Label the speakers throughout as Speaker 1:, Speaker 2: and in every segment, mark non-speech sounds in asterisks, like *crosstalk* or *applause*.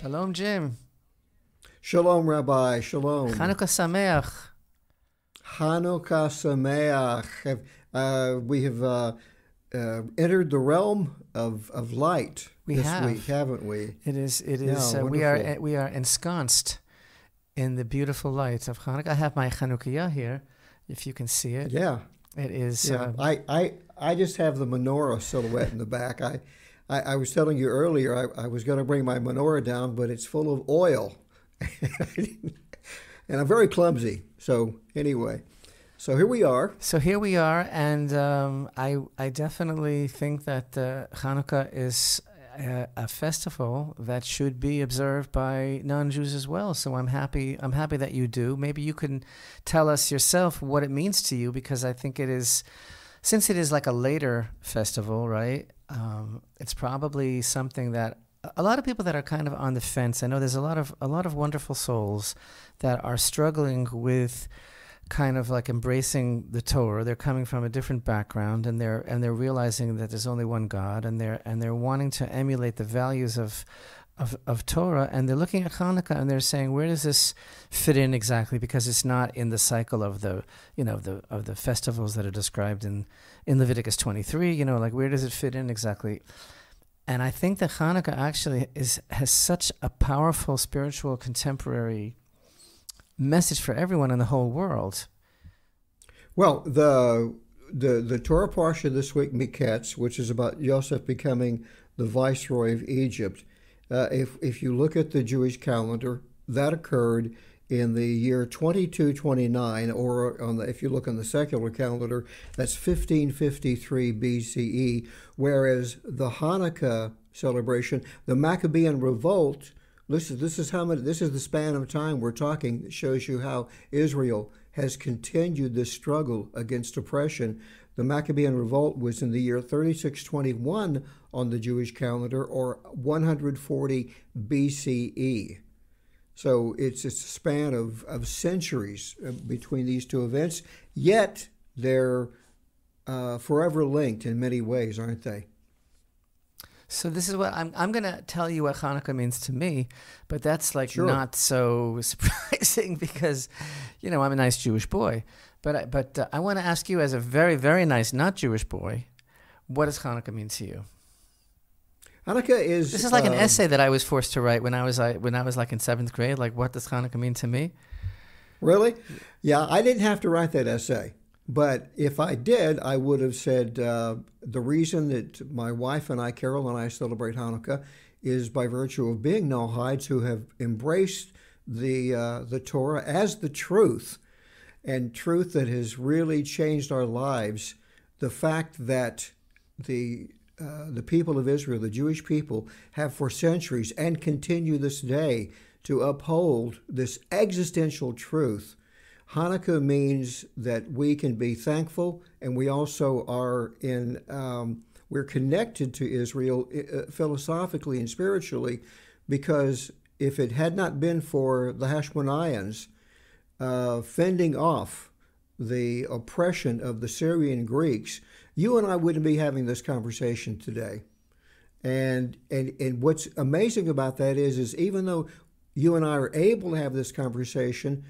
Speaker 1: Shalom, Jim.
Speaker 2: Shalom, Rabbi. Shalom.
Speaker 1: Hanukkah Sameach.
Speaker 2: Hanukkah Sameach. Uh, we have uh, uh, entered the realm of, of light
Speaker 1: We
Speaker 2: this
Speaker 1: have.
Speaker 2: week, haven't we?
Speaker 1: It is. It
Speaker 2: Yeah,
Speaker 1: uh, we are. We are ensconced in the beautiful light of Hanukkah. I have my Hanukkiah here, if you can see it.
Speaker 2: Yeah.
Speaker 1: It is.
Speaker 2: Yeah.
Speaker 1: Uh,
Speaker 2: I, I, I just have the menorah silhouette in the back. I, I, I was telling you earlier I, I was going to bring my menorah down, but it's full of oil. *laughs* and I'm very clumsy. So, anyway, so here we are.
Speaker 1: so here we are, and um, I. I definitely think that uh, Hanukkah is. A, a festival that should be observed by non-Jews as well. So I'm happy. I'm happy that you do. Maybe you can tell us yourself what it means to you, because I think it is, since it is like a later festival, right? Um, it's probably something that a lot of people that are kind of on the fence. I know there's a lot of a lot of wonderful souls that are struggling with kind of like embracing the Torah. They're coming from a different background and they're and they're realizing that there's only one God and they're and they're wanting to emulate the values of of, of Torah and they're looking at Hanukkah and they're saying where does this fit in exactly because it's not in the cycle of the you know the of the festivals that are described in in Leviticus 23 you know like where does it fit in exactly and I think that Hanukkah actually is has such a powerful spiritual contemporary message for everyone in the whole world.
Speaker 2: Well, the the the Torah parsha this week, Miketz, which is about Joseph becoming the viceroy of Egypt. Uh, if if you look at the Jewish calendar, that occurred in the year 2229, or on the, if you look on the secular calendar, that's 1553 BCE. Whereas the Hanukkah celebration, the Maccabean revolt, this is this is how many this is the span of time we're talking that shows you how Israel has continued this struggle against oppression. The Maccabean revolt was in the year 3621 on the Jewish calendar, or 140 BCE. So it's, it's a span of, of centuries uh, between these two events, yet they're uh, forever linked in many ways, aren't they?
Speaker 1: So this is what I'm. I'm gonna tell you what Hanukkah means to me, but that's like
Speaker 2: Sure.
Speaker 1: not so *laughs* surprising because, you know, I'm a nice Jewish boy. But I, but uh, I want to ask you, as a very very nice not Jewish boy, what does Hanukkah mean to you?
Speaker 2: Hanukkah is.
Speaker 1: This is like an
Speaker 2: um,
Speaker 1: essay that I was forced to write when I was I, when I was like in seventh grade. Like, what does Hanukkah mean to me?
Speaker 2: Really? Yeah, I didn't have to write that essay. But if I did, I would have said uh, the reason that my wife and I, Carol and I, celebrate Hanukkah is by virtue of being Noahides who have embraced the, uh, the Torah as the truth and truth that has really changed our lives. The fact that the uh, the people of Israel, the Jewish people, have for centuries and continue this day to uphold this existential truth. Hanukkah means that we can be thankful, and we also are in. Um, we're connected to Israel uh, philosophically and spiritually, because if it had not been for the Hashmonaeans uh, fending off the oppression of the Syrian Greeks, you and I wouldn't be having this conversation today. And and and what's amazing about that is is even though you and I are able to have this conversation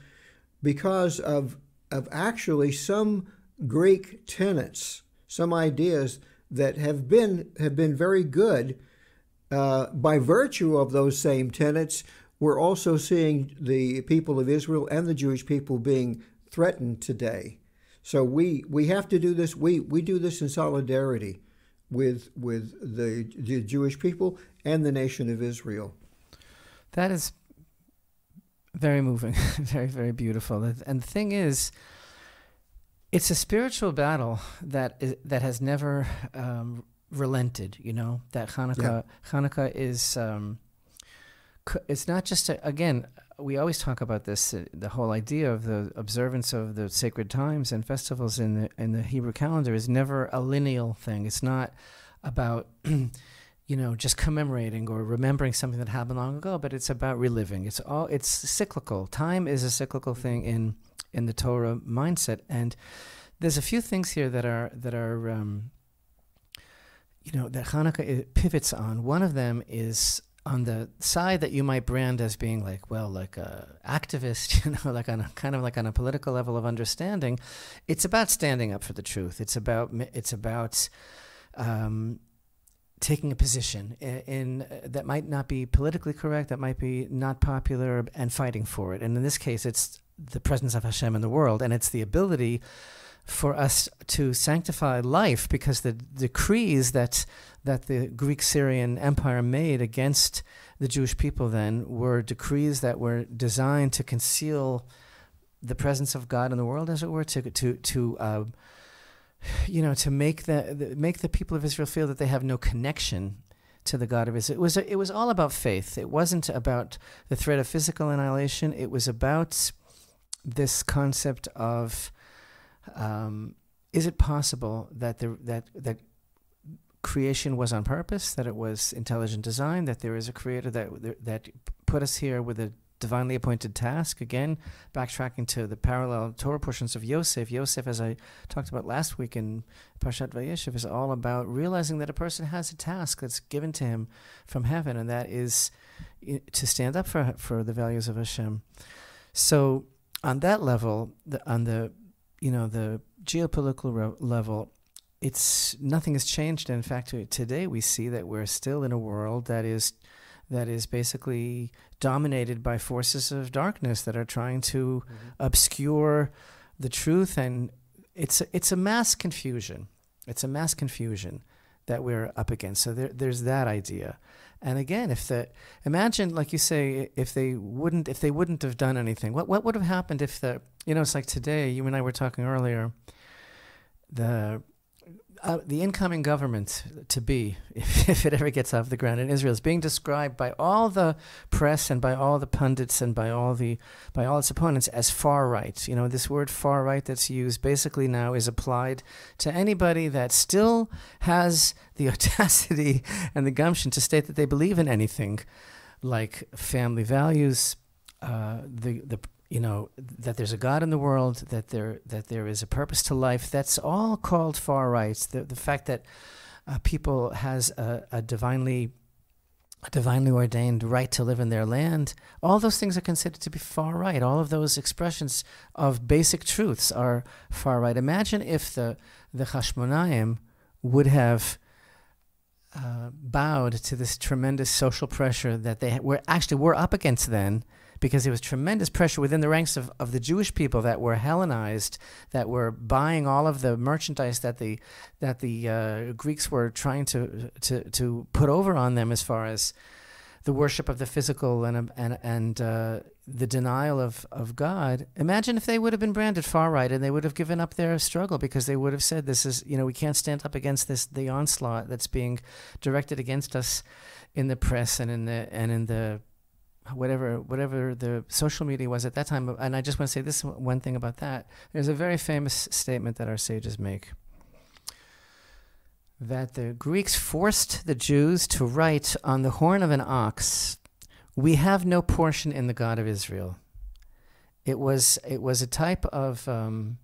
Speaker 2: because of of actually some Greek tenets, some ideas that have been have been very good uh, by virtue of those same tenets, we're also seeing the people of Israel and the Jewish people being threatened today. So we, we have to do this. We, we do this in solidarity with with the, the Jewish people and the nation of Israel.
Speaker 1: That is very moving, *laughs* very, very beautiful. And the thing is, it's a spiritual battle that is, that has never um, relented. You know that Hanukkah Hanukkah is um, it's not just a, again. We always talk about this, uh, the whole idea of the observance of the sacred times and festivals in the in the Hebrew calendar is never a lineal thing. It's not about *clears throat* you know just commemorating or remembering something that happened long ago, but it's about reliving. It's all it's cyclical. Time is a cyclical thing in in the Torah mindset, and there's a few things here that are that are um, you know that Hanukkah pivots on. One of them is on the side that you might brand as being like, well, like a activist, *laughs* you know, like on a kind of like on a political level of understanding, it's about standing up for the truth. It's about it's about um, taking a position in, in uh, that might not be politically correct, that might be not popular, and fighting for it. And in this case, it's the presence of Hashem in the world, and it's the ability for us to sanctify life because the decrees that that the Greek Syrian Empire made against the Jewish people then were decrees that were designed to conceal the presence of God in the world, as it were, to to to uh, you know to make the, the, make the people of Israel feel that they have no connection to the God of Israel. It was it was all about faith. It wasn't about the threat of physical annihilation. It was about this concept of um, is it possible that the, that that creation was on purpose, that it was intelligent design, that there is a creator that that put us here with a divinely appointed task? Again, backtracking to the parallel Torah portions of Yosef. Yosef, as I talked about last week in Parshat Vayeshev, is all about realizing that a person has a task that's given to him from heaven, and that is to stand up for for the values of Hashem. So on that level, the, on the you know the geopolitical level, it's nothing has changed. In fact, today we see that we're still in a world that is that is basically dominated by forces of darkness that are trying to mm-hmm. obscure the truth, and it's a, it's a mass confusion. It's a mass confusion that we're up against. So there, there's that idea. And again, if the imagine, like you say, if they wouldn't, if they wouldn't have done anything, what what would have happened if the, you know, it's like today. You and I were talking earlier. The uh, the incoming government to be, if, *laughs* if, it ever gets off the ground in Israel, is being described by all the press and by all the pundits and by all the by all its opponents as far right. You know, this word far right that's used basically now is applied to anybody that still has the *laughs* audacity and the gumption to state that they believe in anything like family values, uh, the the you know that there's a God in the world, that there that there is a purpose to life. That's all called far right. The the fact that uh, people has a, a divinely a divinely ordained right to live in their land. All those things are considered to be far right. All of those expressions of basic truths are far right. Imagine if the the Hashmonaim would have uh, bowed to this tremendous social pressure that they were actually were up against then because there was tremendous pressure within the ranks of, of the Jewish people that were Hellenized, that were buying all of the merchandise that the that the uh, Greeks were trying to, to to put over on them as far as the worship of the physical and and and uh, the denial of, of God. Imagine if they would have been branded far right and they would have given up their struggle because they would have said, "This is you know we can't stand up against this the onslaught that's being directed against us in the press and in the and in the whatever whatever the social media was at that time. And I just want to say this one thing about that. There's a very famous statement that our sages make that the Greeks forced the Jews to write on the horn of an ox, "We have no portion in the God of Israel." It was it was a type of um,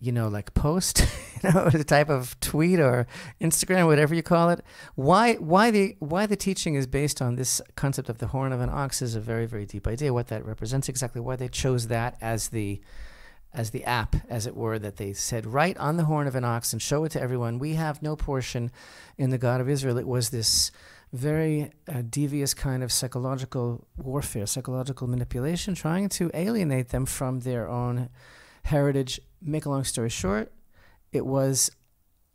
Speaker 1: you know, like post, *laughs* you know, the type of tweet or Instagram, whatever you call it. Why, why the why the teaching is based on this concept of the horn of an ox is a very, very deep idea. What that represents exactly, why they chose that as the as the app, as it were, that they said, write on the horn of an ox and show it to everyone. We have no portion in the God of Israel. It was this very uh, devious kind of psychological warfare, psychological manipulation, trying to alienate them from their own heritage. Make a long story short, it was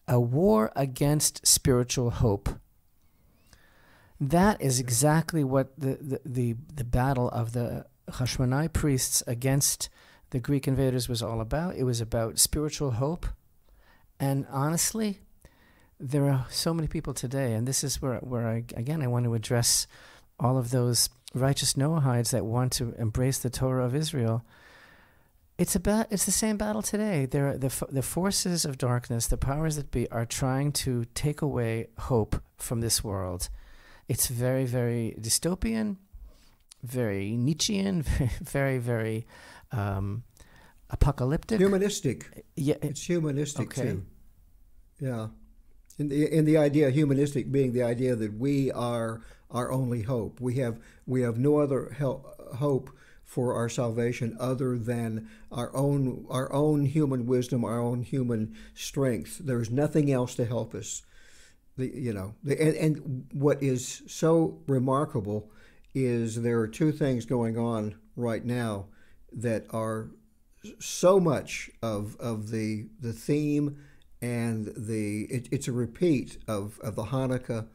Speaker 1: a war against spiritual hope. That is exactly what the, the, the, the battle of the Hashmonai priests against the Greek invaders was all about. It was about spiritual hope. And honestly, there are so many people today, and this is where, where I, again, I want to address all of those righteous Noahides that want to embrace the Torah of Israel it's about it's the same battle today. There, the the forces of darkness, the powers that be, are trying to take away hope from this world. It's very, very dystopian, very Nietzschean, very, *laughs* very, very um, apocalyptic,
Speaker 2: humanistic.
Speaker 1: Yeah,
Speaker 2: it's humanistic okay. too. Yeah, In the, in the idea, humanistic being the idea that we are our only hope. We have we have no other help, hope for our salvation other than our own our own human wisdom, our own human strength. There's nothing else to help us. The, you know, the, and, and what is so remarkable is there are two things going on right now that are so much of of the the theme and the it, it's a repeat of of the Hanukkah,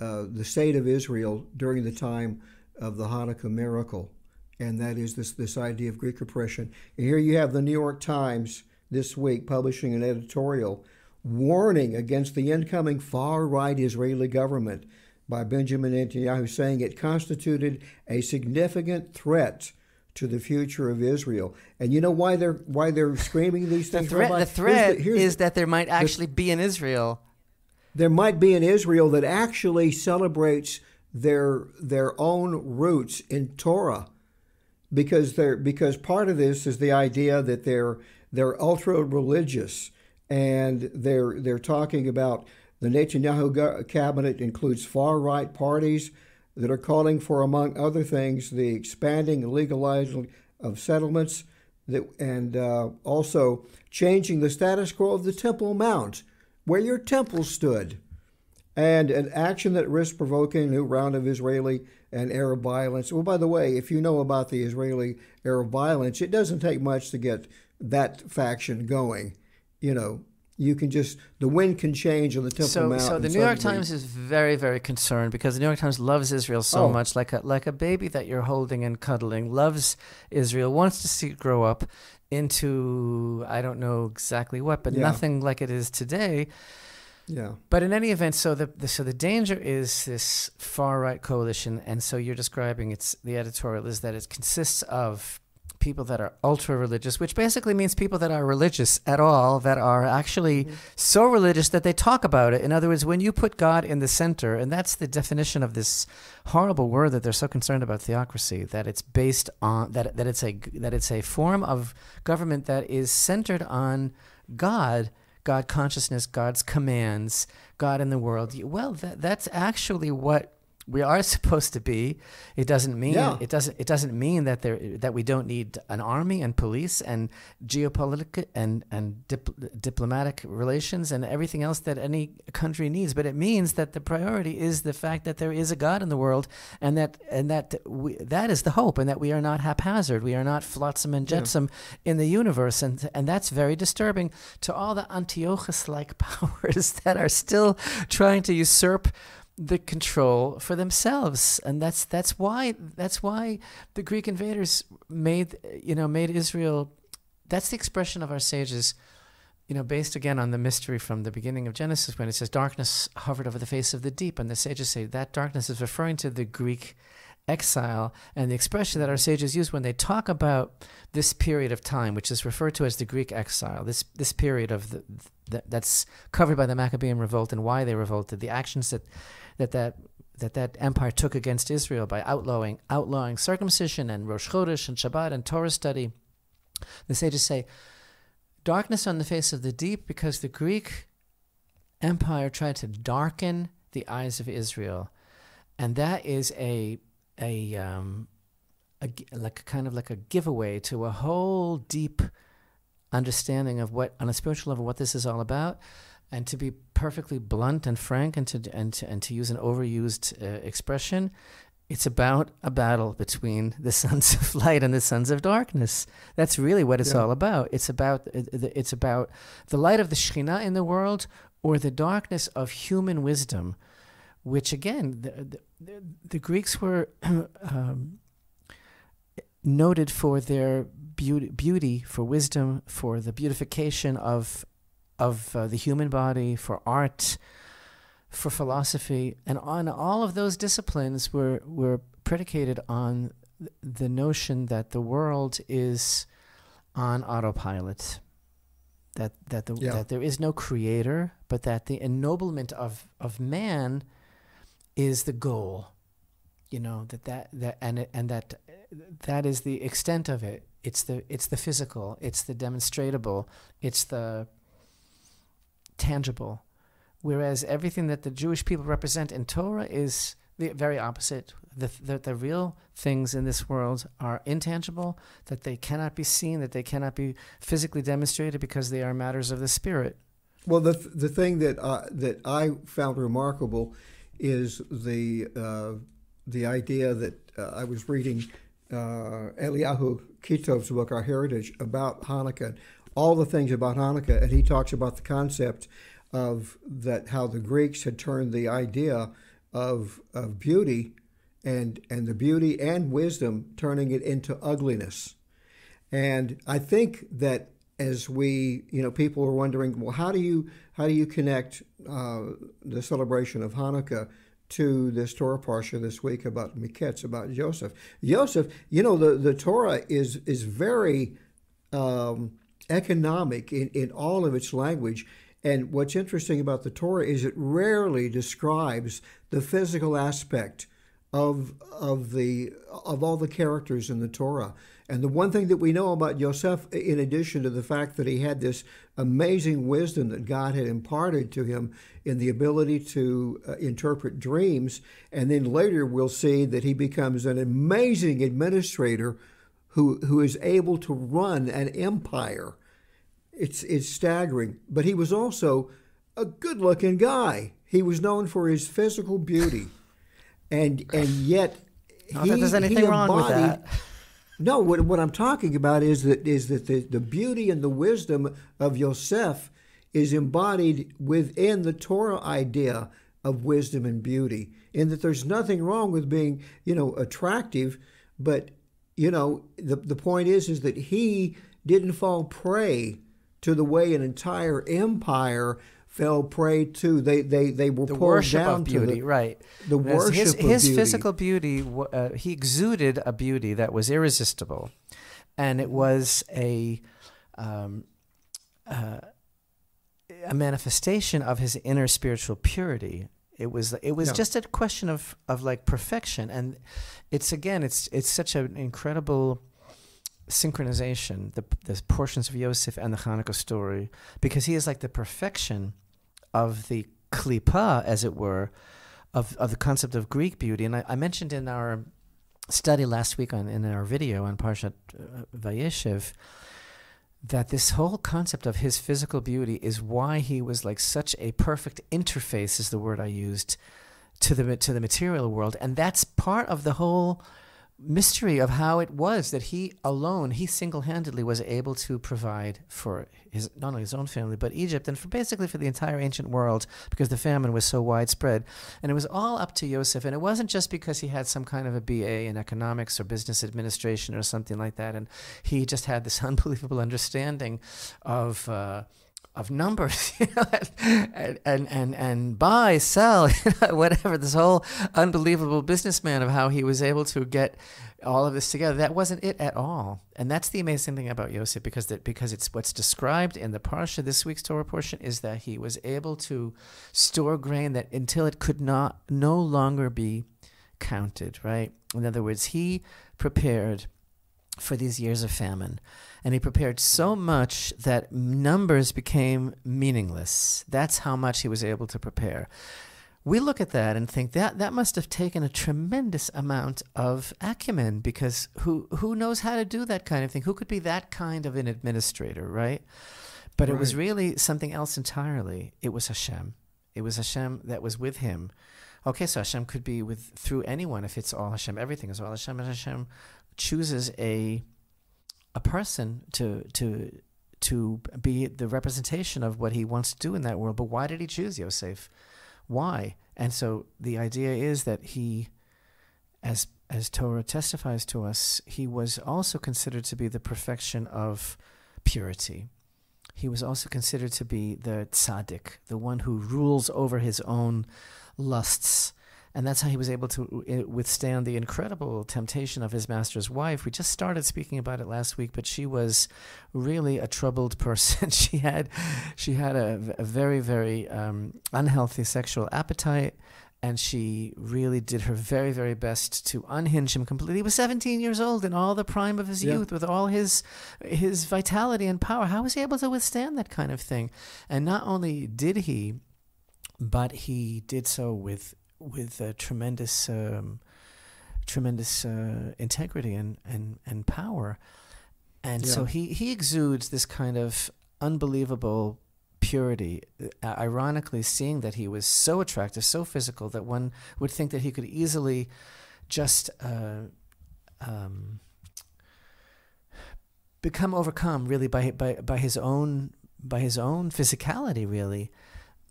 Speaker 2: uh, the state of Israel during the time of the Hanukkah miracle, and that is this this idea of Greek oppression. And here you have the New York Times this week publishing an editorial warning against the incoming far right Israeli government by Benjamin Netanyahu, saying it constituted a significant threat to the future of Israel. And you know why they're why they're screaming these things?
Speaker 1: the threat,
Speaker 2: Rabbi?
Speaker 1: the threat
Speaker 2: Here's the- here's
Speaker 1: is
Speaker 2: the-
Speaker 1: that there might actually be in Israel.
Speaker 2: there might be an Israel that actually celebrates their their own roots in Torah, because they're because part of this is the idea that they're they're ultra religious and they're they're talking about the Netanyahu cabinet includes far right parties that are calling for, among other things, the expanding and legalizing of settlements, that and uh, also changing the status quo of the Temple Mount, where your temple stood, and an action that risks provoking a new round of Israeli and Arab violence. Well, by the way, if you know about the Israeli Arab violence, it doesn't take much to get that faction going. You know, you can just the wind can change on the Temple
Speaker 1: So,
Speaker 2: Mount.
Speaker 1: so the New York Times is very, very concerned because the New York Times loves Israel so
Speaker 2: Oh.
Speaker 1: much, like a like a baby that you're holding and cuddling, loves Israel, wants to see it grow up into I don't know exactly what, but
Speaker 2: Yeah.
Speaker 1: nothing like it is today.
Speaker 2: Yeah.
Speaker 1: But in any event, so the, the so the danger is this far right coalition, and so you're describing it's the editorial is that it consists of people that are ultra religious, which basically means people that are religious at all, that are actually mm-hmm. so religious that they talk about it. In other words, when you put God in the center, and that's the definition of this horrible word that they're so concerned about theocracy, that it's based on that that it's a that it's a form of government that is centered on God. God consciousness, God's commands, God in the world. Well, that, that's actually what we are *laughs* supposed to be. It doesn't mean
Speaker 2: Yeah.
Speaker 1: it doesn't it doesn't mean that there that we don't need an army and police and geopolitical and and dip, diplomatic relations and everything else that any country needs. But it means that the priority is the fact that there is a God in the world and that and that we, that is the hope and that we are not haphazard. We are not flotsam and jetsam in the universe and and that's very disturbing to all the Antiochus like *laughs* powers that are still trying to usurp the control for themselves. And that's that's why that's why the greek invaders made you know made israel that's the expression of our sages you know based again on the mystery from the beginning of genesis when it says darkness hovered over the face of the deep. And the sages say that darkness is referring to the greek exile and the expression that our sages use when they talk about this period of time which is referred to as the greek exile this this period of the, the that's covered by the maccabean revolt and why they revolted the actions that that that that that empire took against Israel by outlawing outlawing circumcision and Rosh Chodesh and Shabbat and Torah study. The sages say, darkness on the face of the deep because the Greek empire tried to darken the eyes of Israel, and that is a a um a, like kind of like a giveaway to a whole deep understanding of what on a spiritual level what this is all about and to be perfectly blunt and frank and to and to, and to use an overused uh, expression it's about a battle between the *laughs* sons of light and the sons of darkness. That's really what it's
Speaker 2: Yeah.
Speaker 1: all about. It's about uh, the- it's about the light of the Shekhinah in the world or the darkness of human wisdom which again the the, the, Greeks were *clears throat* um, noted for their beauty, beauty for wisdom for the beautification of of uh, the human body, for art, for philosophy, and on all of those disciplines were were predicated on the notion that the world is on autopilot. That that the,
Speaker 2: Yeah.
Speaker 1: that there is no creator, but that the ennoblement of of man is the goal. You know that that, that and and that that is the extent of it. It's the it's the physical. It's the demonstratable. It's the tangible whereas everything that the Jewish people represent in Torah is the very opposite. The, the, the real things in this world are intangible, that they cannot be seen, that they cannot be physically demonstrated because they are matters of the spirit.
Speaker 2: Well, the, the thing that, uh, that I found remarkable is the, uh, the idea that uh, I was reading uh, Eliyahu Kitov's book, Our Heritage, about Hanukkah, all the things about Hanukkah, and he talks about the concept of that how the Greeks had turned the idea of, of beauty and, and the beauty and wisdom, turning it into ugliness. And I think that as we, you know, people are wondering, well, how do you how do you connect uh, the celebration of Hanukkah to this Torah parsha this week about Miketz, about Joseph. Joseph, you know, the, the Torah is is very um, economic in, in all of its language. And what's interesting about the Torah is it rarely describes the physical aspect of of the of all the characters in the Torah. And the one thing that we know about Joseph, in addition to the fact that he had this amazing wisdom that God had imparted to him in the ability to uh, interpret dreams, and then later we'll see that he becomes an amazing administrator who who is able to run an empire. It's it's staggering. But he was also a good-looking guy. He was known for his physical beauty, and and yet
Speaker 1: Not he, that there's anything wrong with that.
Speaker 2: No, what, what I'm talking about is that is that the, the beauty and the wisdom of Yosef is embodied within the Torah idea of wisdom and beauty, in that there's nothing wrong with being, you know, attractive, but you know, the the point is is that he didn't fall prey to the way an entire empire fell prey to. They they they were
Speaker 1: the
Speaker 2: pulled
Speaker 1: worship
Speaker 2: down
Speaker 1: of beauty,
Speaker 2: to the,
Speaker 1: right?
Speaker 2: the worship
Speaker 1: his,
Speaker 2: of
Speaker 1: his
Speaker 2: beauty.
Speaker 1: physical beauty. Uh, he exuded a beauty that was irresistible, and it was a um, uh, a manifestation of his inner spiritual purity. It was it was just a question of of like perfection, and it's again it's it's such an incredible synchronization the the portions of Yosef and the Hanukkah story because he is like the perfection of the klipa, as it were, of, of the concept of Greek beauty. And I, I mentioned in our study last week on in our video on Parshat uh, Vayeshev that this whole concept of his physical beauty is why he was like such a perfect interface is the word I used to the to the material world and that's part of the whole mystery of how it was that he alone he single-handedly was able to provide for his not only his own family but Egypt and for basically for the entire ancient world because the famine was so widespread. And it was all up to Joseph and it wasn't just because he had some kind of a BA in economics or business administration or something like that. And he just had this *laughs* unbelievable understanding of uh, of numbers, *laughs* and, and, and, buy, sell, *laughs* whatever, this whole unbelievable businessman of how he was able to get all of this together. That wasn't it at all. And that's the amazing thing about Yosef because that because it's what's described in the Parsha, this week's Torah portion, is that he was able to store grain that until it could not no longer be counted, right? In other words, he prepared for these years of famine. And he prepared so much that numbers became meaningless. That's how much he was able to prepare. We look at that and think that that must have taken a tremendous amount of acumen because who who knows how to do that kind of thing? Who could be that kind of an administrator, right? But it was really something else entirely. It was Hashem. It was Hashem that was with him. Okay, so Hashem could be with through anyone if it's all Hashem. Everything is all Hashem, and Hashem chooses a a person to to to be the representation of what he wants to do in that world. But why did he choose Yosef? Why? And so the idea is that he, as as Torah testifies to us, he was also considered to be the perfection of purity. He was also considered to be the tzaddik, the one who rules over his own lusts. And that's how he was able to withstand the incredible temptation of his master's wife. We just started speaking about it last week, but she was really a troubled *laughs* person. she had, she had a, a very, very um, unhealthy sexual appetite, and she really did her very, very best to unhinge him completely. He was 17 years old in all the prime of his
Speaker 2: Yeah.
Speaker 1: youth, with all his his vitality and power. How was he able to withstand that kind of thing? And not only did he but he did so with with uh, tremendous um, tremendous uh, integrity and, and, and power. And yeah. so he, he exudes this kind of unbelievable purity. Uh, ironically, seeing that he was so attractive, so physical, that one would think that he could easily just uh, um, become overcome, really, by, by, by his own by his own physicality, really.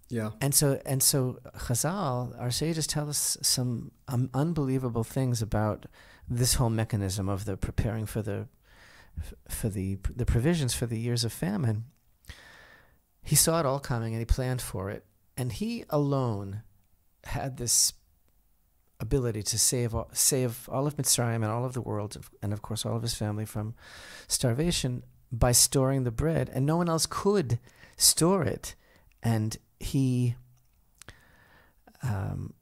Speaker 2: Yeah.
Speaker 1: And so and so Chazal, our sages tell us some um, unbelievable things about this whole mechanism of the preparing for the for the the provisions for the years of famine. He saw it all coming and he planned for it, and he alone had this ability to save all, save all of Mitzrayim and all of the world, and of course all of his family from starvation by storing the bread, and no one else could store it. And he um,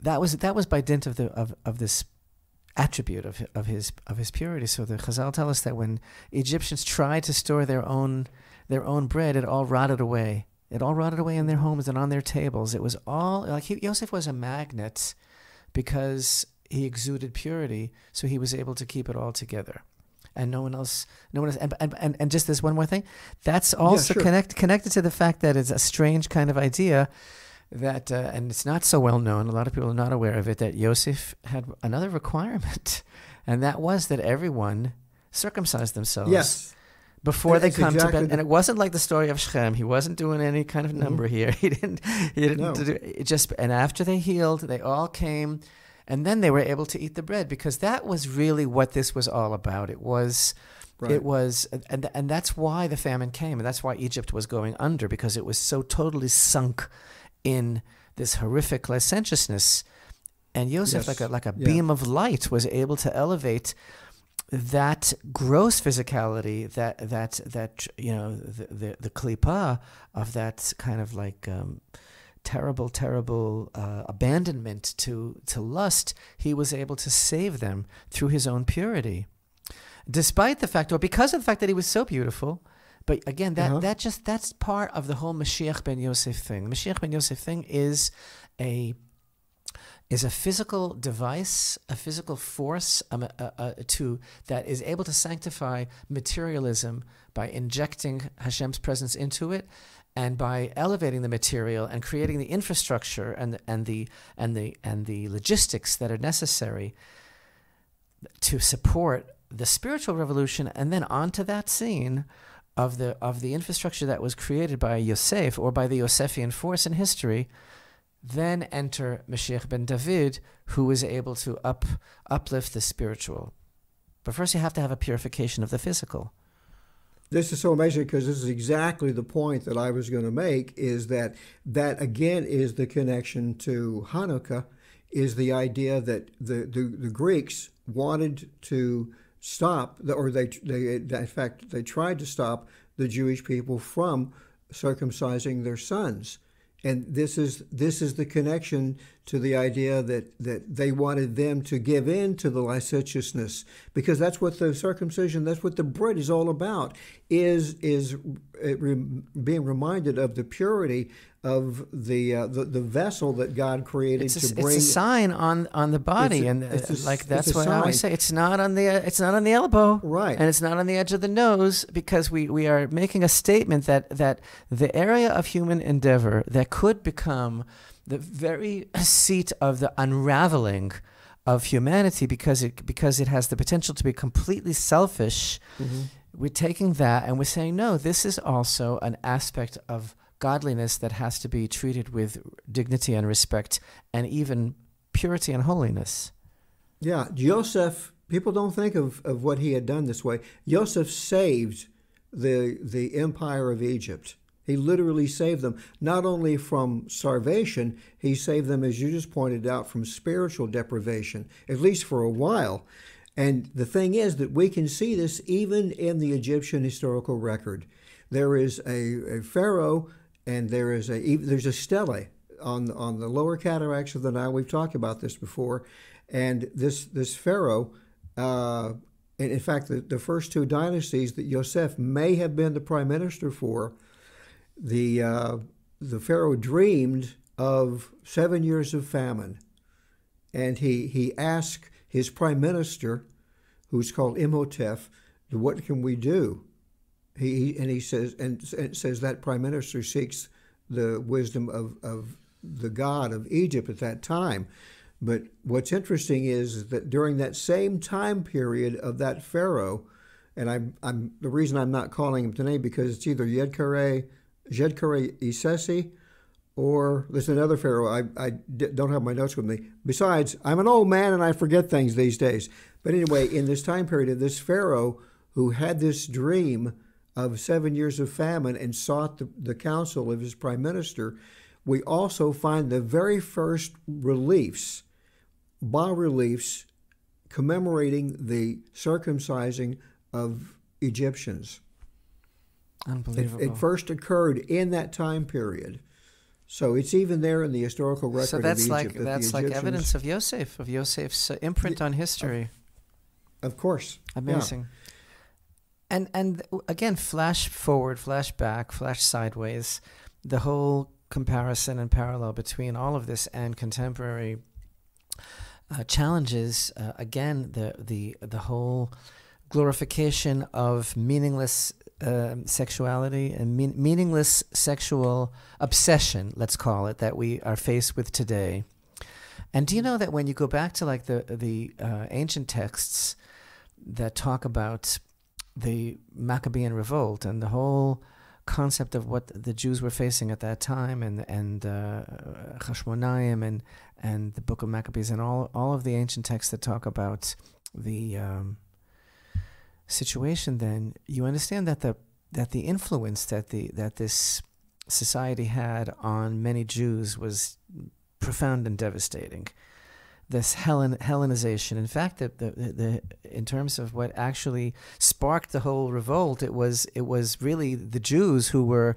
Speaker 1: that was that was by dint of the of, of this attribute of of his of his purity. So the Chazal tell us that when Egyptians tried to store their own their own bread, it all rotted away. It all rotted away in their homes and on their tables. It was all like he, Yosef was a magnet because he exuded purity, so he was able to keep it all together and no one else, no one else. And, and, and just this one more thing, that's also yeah, sure. connect, connected to the fact that it's a strange kind of idea that, uh, and it's not so well known, a lot of people are not aware of it, that Yosef had another requirement, *laughs* and that was that everyone circumcised themselves.
Speaker 2: Yes
Speaker 1: before they come exactly to bed. And it wasn't like the story of Shechem. He wasn't doing any kind of mm-hmm. number mm-hmm. here. *laughs* He didn't. He didn't no. do it. Just and after they healed, they all came and then they were able to eat the bread because that was really what this was all about. It was. Right. It was, and and that's why the famine came, and that's why Egypt was going under because it was so totally sunk in this horrific licentiousness. And Yosef, yes. like a like a yeah. beam of light, was able to elevate that gross physicality, that that that you know the the, the klipa of that kind of like um, terrible, terrible uh, abandonment to, to lust, he was able to save them through his own purity. Despite the fact, or because of the fact that he was so beautiful, but again, that, uh-huh. that just that's part of the whole Mashiach ben Yosef thing. The Mashiach ben Yosef thing is a is a physical device, a physical force um, uh, uh, to that is able to sanctify materialism by injecting Hashem's presence into it, and by elevating the material and creating the infrastructure and the, and the and the and the logistics that are necessary to support the spiritual revolution and then onto that scene of the of the infrastructure that was created by Yosef or by the Yosefian force in history then enter Mashiach ben David who is able to up uplift the spiritual. But first you have to have a purification of the physical
Speaker 2: this is so amazing because this is exactly the point that I was going to make is that that again is the connection to Hanukkah is the idea that the, the, the Greeks wanted to stop or they, they in fact they tried to stop the Jewish people from circumcising their sons. And this is this is the connection to the idea that that they wanted them to give in to the licentiousness because that's what the circumcision that's what the bread is all about is is uh, being reminded of the purity of the uh, the, the vessel that God created
Speaker 1: it's
Speaker 2: to bring.
Speaker 1: It's a sign on on the body, a, and uh, a, like that's what. I always say. It's not on the it's not on the elbow,
Speaker 2: right?
Speaker 1: And it's not on the edge of the nose because we we are making a statement that that the area of human endeavor that could become the very seat of the unraveling of humanity because it because it has the potential to be completely selfish. Mm-hmm. We're taking that and we're saying no. This is also an aspect of godliness that has to be treated with dignity and respect and even purity and holiness.
Speaker 2: Yeah, Joseph, people don't think of, of what he had done this way. Joseph saved the, the empire of Egypt. He literally saved them, not only from starvation, he saved them, as you just pointed out, from spiritual deprivation, at least for a while. And the thing is that we can see this even in the Egyptian historical record. There is a, a pharaoh and there is a there's a stele on on the lower cataracts of the Nile. We've talked about this before, and this this pharaoh. Uh, and in fact, the, the first two dynasties that Yosef may have been the prime minister for, the uh, the pharaoh dreamed of seven years of famine, and he he asked his prime minister, who's called Imhotep, what can we do? He, and he says and, and says that prime minister seeks the wisdom of, of the god of Egypt at that time. But what's interesting is that during that same time period of that pharaoh, and I'm, I'm the reason I'm not calling him today because it's either Yedkare, Djedkare Isesi, or there's another pharaoh. I, I don't have my notes with me. Besides, I'm an old man and I forget things these days. But anyway, in this time period this pharaoh who had this dream of seven years of famine and sought the, the counsel of his prime minister, we also find the very first reliefs, bas reliefs, commemorating the circumcising of Egyptians.
Speaker 1: Unbelievable.
Speaker 2: It, it, first occurred in that time period. So it's even there in the historical record
Speaker 1: so that's
Speaker 2: of
Speaker 1: like that's like evidence of Yosef, of Yosef's uh, imprint on history.
Speaker 2: Of, of course,
Speaker 1: amazing. Yeah. And and again, flash forward, flash back, flash sideways. The whole comparison and parallel between all of this and contemporary uh, challenges. Uh, again, the the the whole glorification of meaningless uh, sexuality and mean, meaningless sexual obsession, let's call it, that we are faced with today. And do you know that when you go back to like the the uh, ancient texts that talk about the Maccabean revolt and the whole concept of what the Jews were facing at that time, and and uh, Chashmonaim and and the Book of Maccabees, and all all of the ancient texts that talk about the um, situation, then you understand that the that the influence that the that this society had on many Jews was profound and devastating this Hellen, Hellenization. In fact, the, the, the, in terms of what actually sparked the whole revolt, it was it was really the Jews who were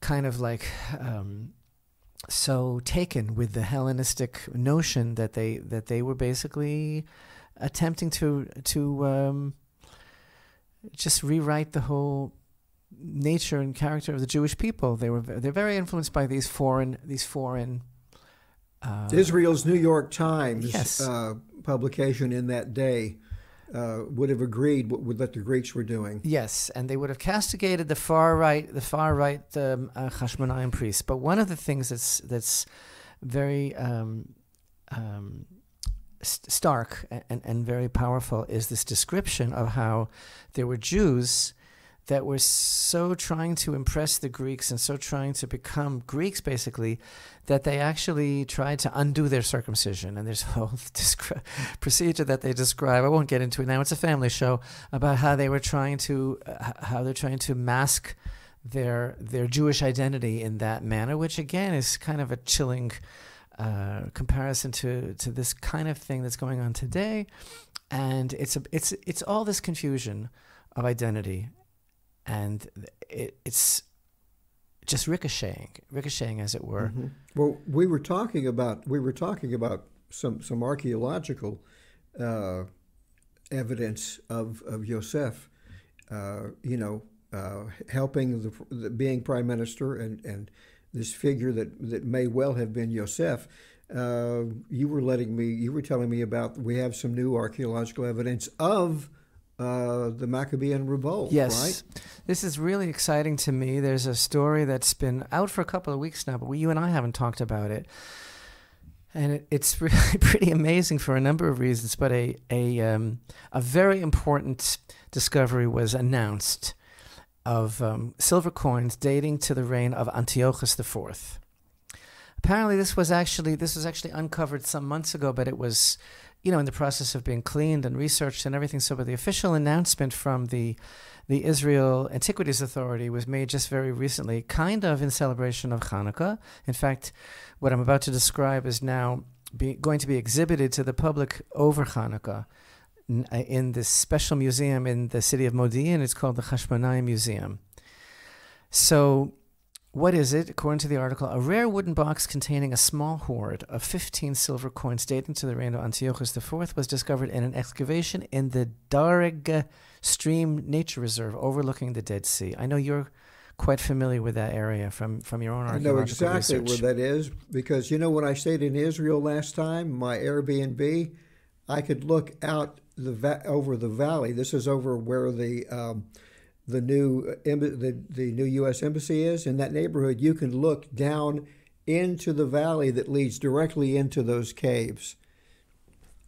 Speaker 1: kind of like um, so taken with the Hellenistic notion that they that they were basically attempting to to um, just rewrite the whole nature and character of the Jewish people. They were they're very influenced by these foreign these foreign
Speaker 2: uh, Israel's New York Times
Speaker 1: yes.
Speaker 2: uh, publication in that day uh, would have agreed with what the Greeks were doing.
Speaker 1: Yes, and they would have castigated the far right, the far right um, uh, Hashmonaim priests. But one of the things that's that's very um, um, st- stark and, and very powerful is this description of how there were Jews that were so trying to impress the Greeks and so trying to become Greeks, basically, that they actually tried to undo their circumcision. And there's a whole *laughs* descri- procedure that they describe. I won't get into it now. It's a family show about how they were trying to, uh, how they're trying to mask their their Jewish identity in that manner, which again is kind of a chilling uh, comparison to to this kind of thing that's going on today. And it's a, it's it's all this confusion of identity and it, it's just ricocheting, ricocheting as it were.
Speaker 2: Mm-hmm. Well, we were talking about we were talking about some some archaeological uh, evidence of of Yosef, uh, you know, uh, helping the, the, being prime minister and and this figure that that may well have been Yosef. Uh, you were letting me, you were telling me about. We have some new archaeological evidence of uh, the Maccabean revolt.
Speaker 1: Yes,
Speaker 2: right?
Speaker 1: this is really exciting to me. There's a story that's been out for a couple of weeks now, but we, you and I haven't talked about it, and it, it's *laughs* really pretty amazing for a number of reasons. But a a um, a very important discovery was announced of um, silver coins dating to the reign of Antiochus IV. Apparently, this was actually this was actually uncovered some months ago, but it was you know, in the process of being cleaned and researched and everything. So, but the official announcement from the the Israel Antiquities Authority was made just very recently, kind of in celebration of Hanukkah. In fact, what I'm about to describe is now be, going to be exhibited to the public over Hanukkah Uh, in this special museum in the city of Modi'in. It's called the Chashmonaim Museum. So what is it? According to the article, a rare wooden box containing a small hoard of 15 silver coins dating to the reign of Antiochus IV was discovered in an excavation in the Dareg Stream Nature Reserve overlooking the Dead Sea. I know you're quite familiar with that area from from your own
Speaker 2: I know exactly
Speaker 1: research.
Speaker 2: where that is because you know when I stayed in Israel last time, my Airbnb, I could look out the va- over the valley. This is over where the um, the new the the new U.S. embassy is in that neighborhood. You can look down into the valley that leads directly into those caves.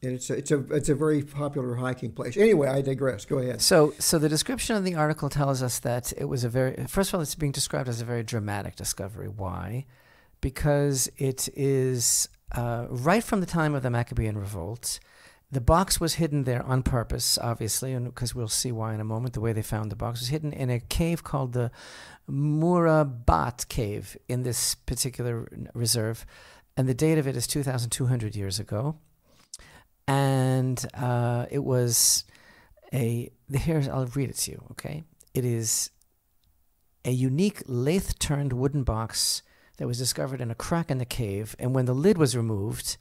Speaker 2: And it's a, it's a it's a very popular hiking place. Anyway, I digress. Go ahead.
Speaker 1: So, so the description of the article tells us that it was a very first of all, it's being described as a very dramatic discovery. Why? Because it is uh, right from the time of the Maccabean revolt. The box was hidden there on purpose, obviously, and because we'll see why in a moment. The way they found the box was hidden in a cave called the Muraba'at Cave in this particular reserve, and the date of it is 2,200 years ago. And uh, it was a here I'll read it to you, okay? It is a unique lathe turned wooden box that was discovered in a crack in the cave, and when the lid was removed,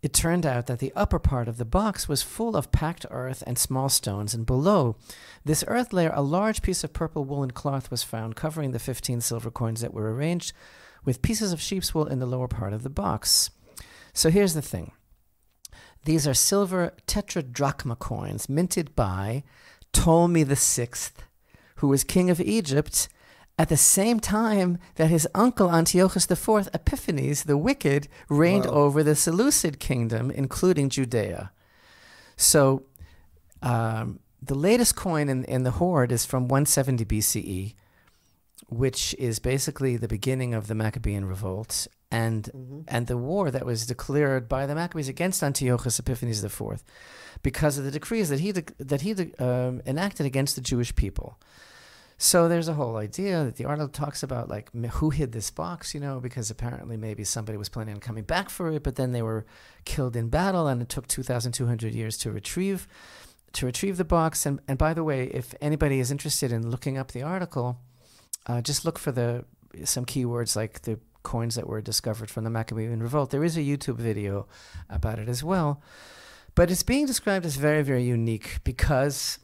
Speaker 1: it turned out that the upper part of the box was full of packed earth and small stones, and below this earth layer, a large piece of purple woolen cloth was found covering the 15 silver coins that were arranged with pieces of sheep's wool in the lower part of the box. So here's the thing these are silver tetradrachma coins minted by Ptolemy VI, who was king of Egypt at the same time that his uncle Antiochus IV Epiphanes the Wicked reigned
Speaker 2: Wow.
Speaker 1: over the Seleucid kingdom, including Judea. So um, the latest coin in, in the hoard is from 170 BCE, which is basically the beginning of the Maccabean revolt and and the war that was declared by the Maccabees against Antiochus Epiphanes IV, because of the decrees that he de- that he de- um, enacted against the Jewish people. So there's a whole idea that the article talks about like who hid this box, you know, because apparently maybe somebody was planning on coming back for it, but then they were killed in battle, and it took 2,200 years to retrieve to retrieve the box. And and by the way, if anybody is interested in looking up the article, uh, just look for the some keywords like the coins that were discovered from the Maccabean revolt. There is a YouTube video about it as well, but it's being described as very very unique because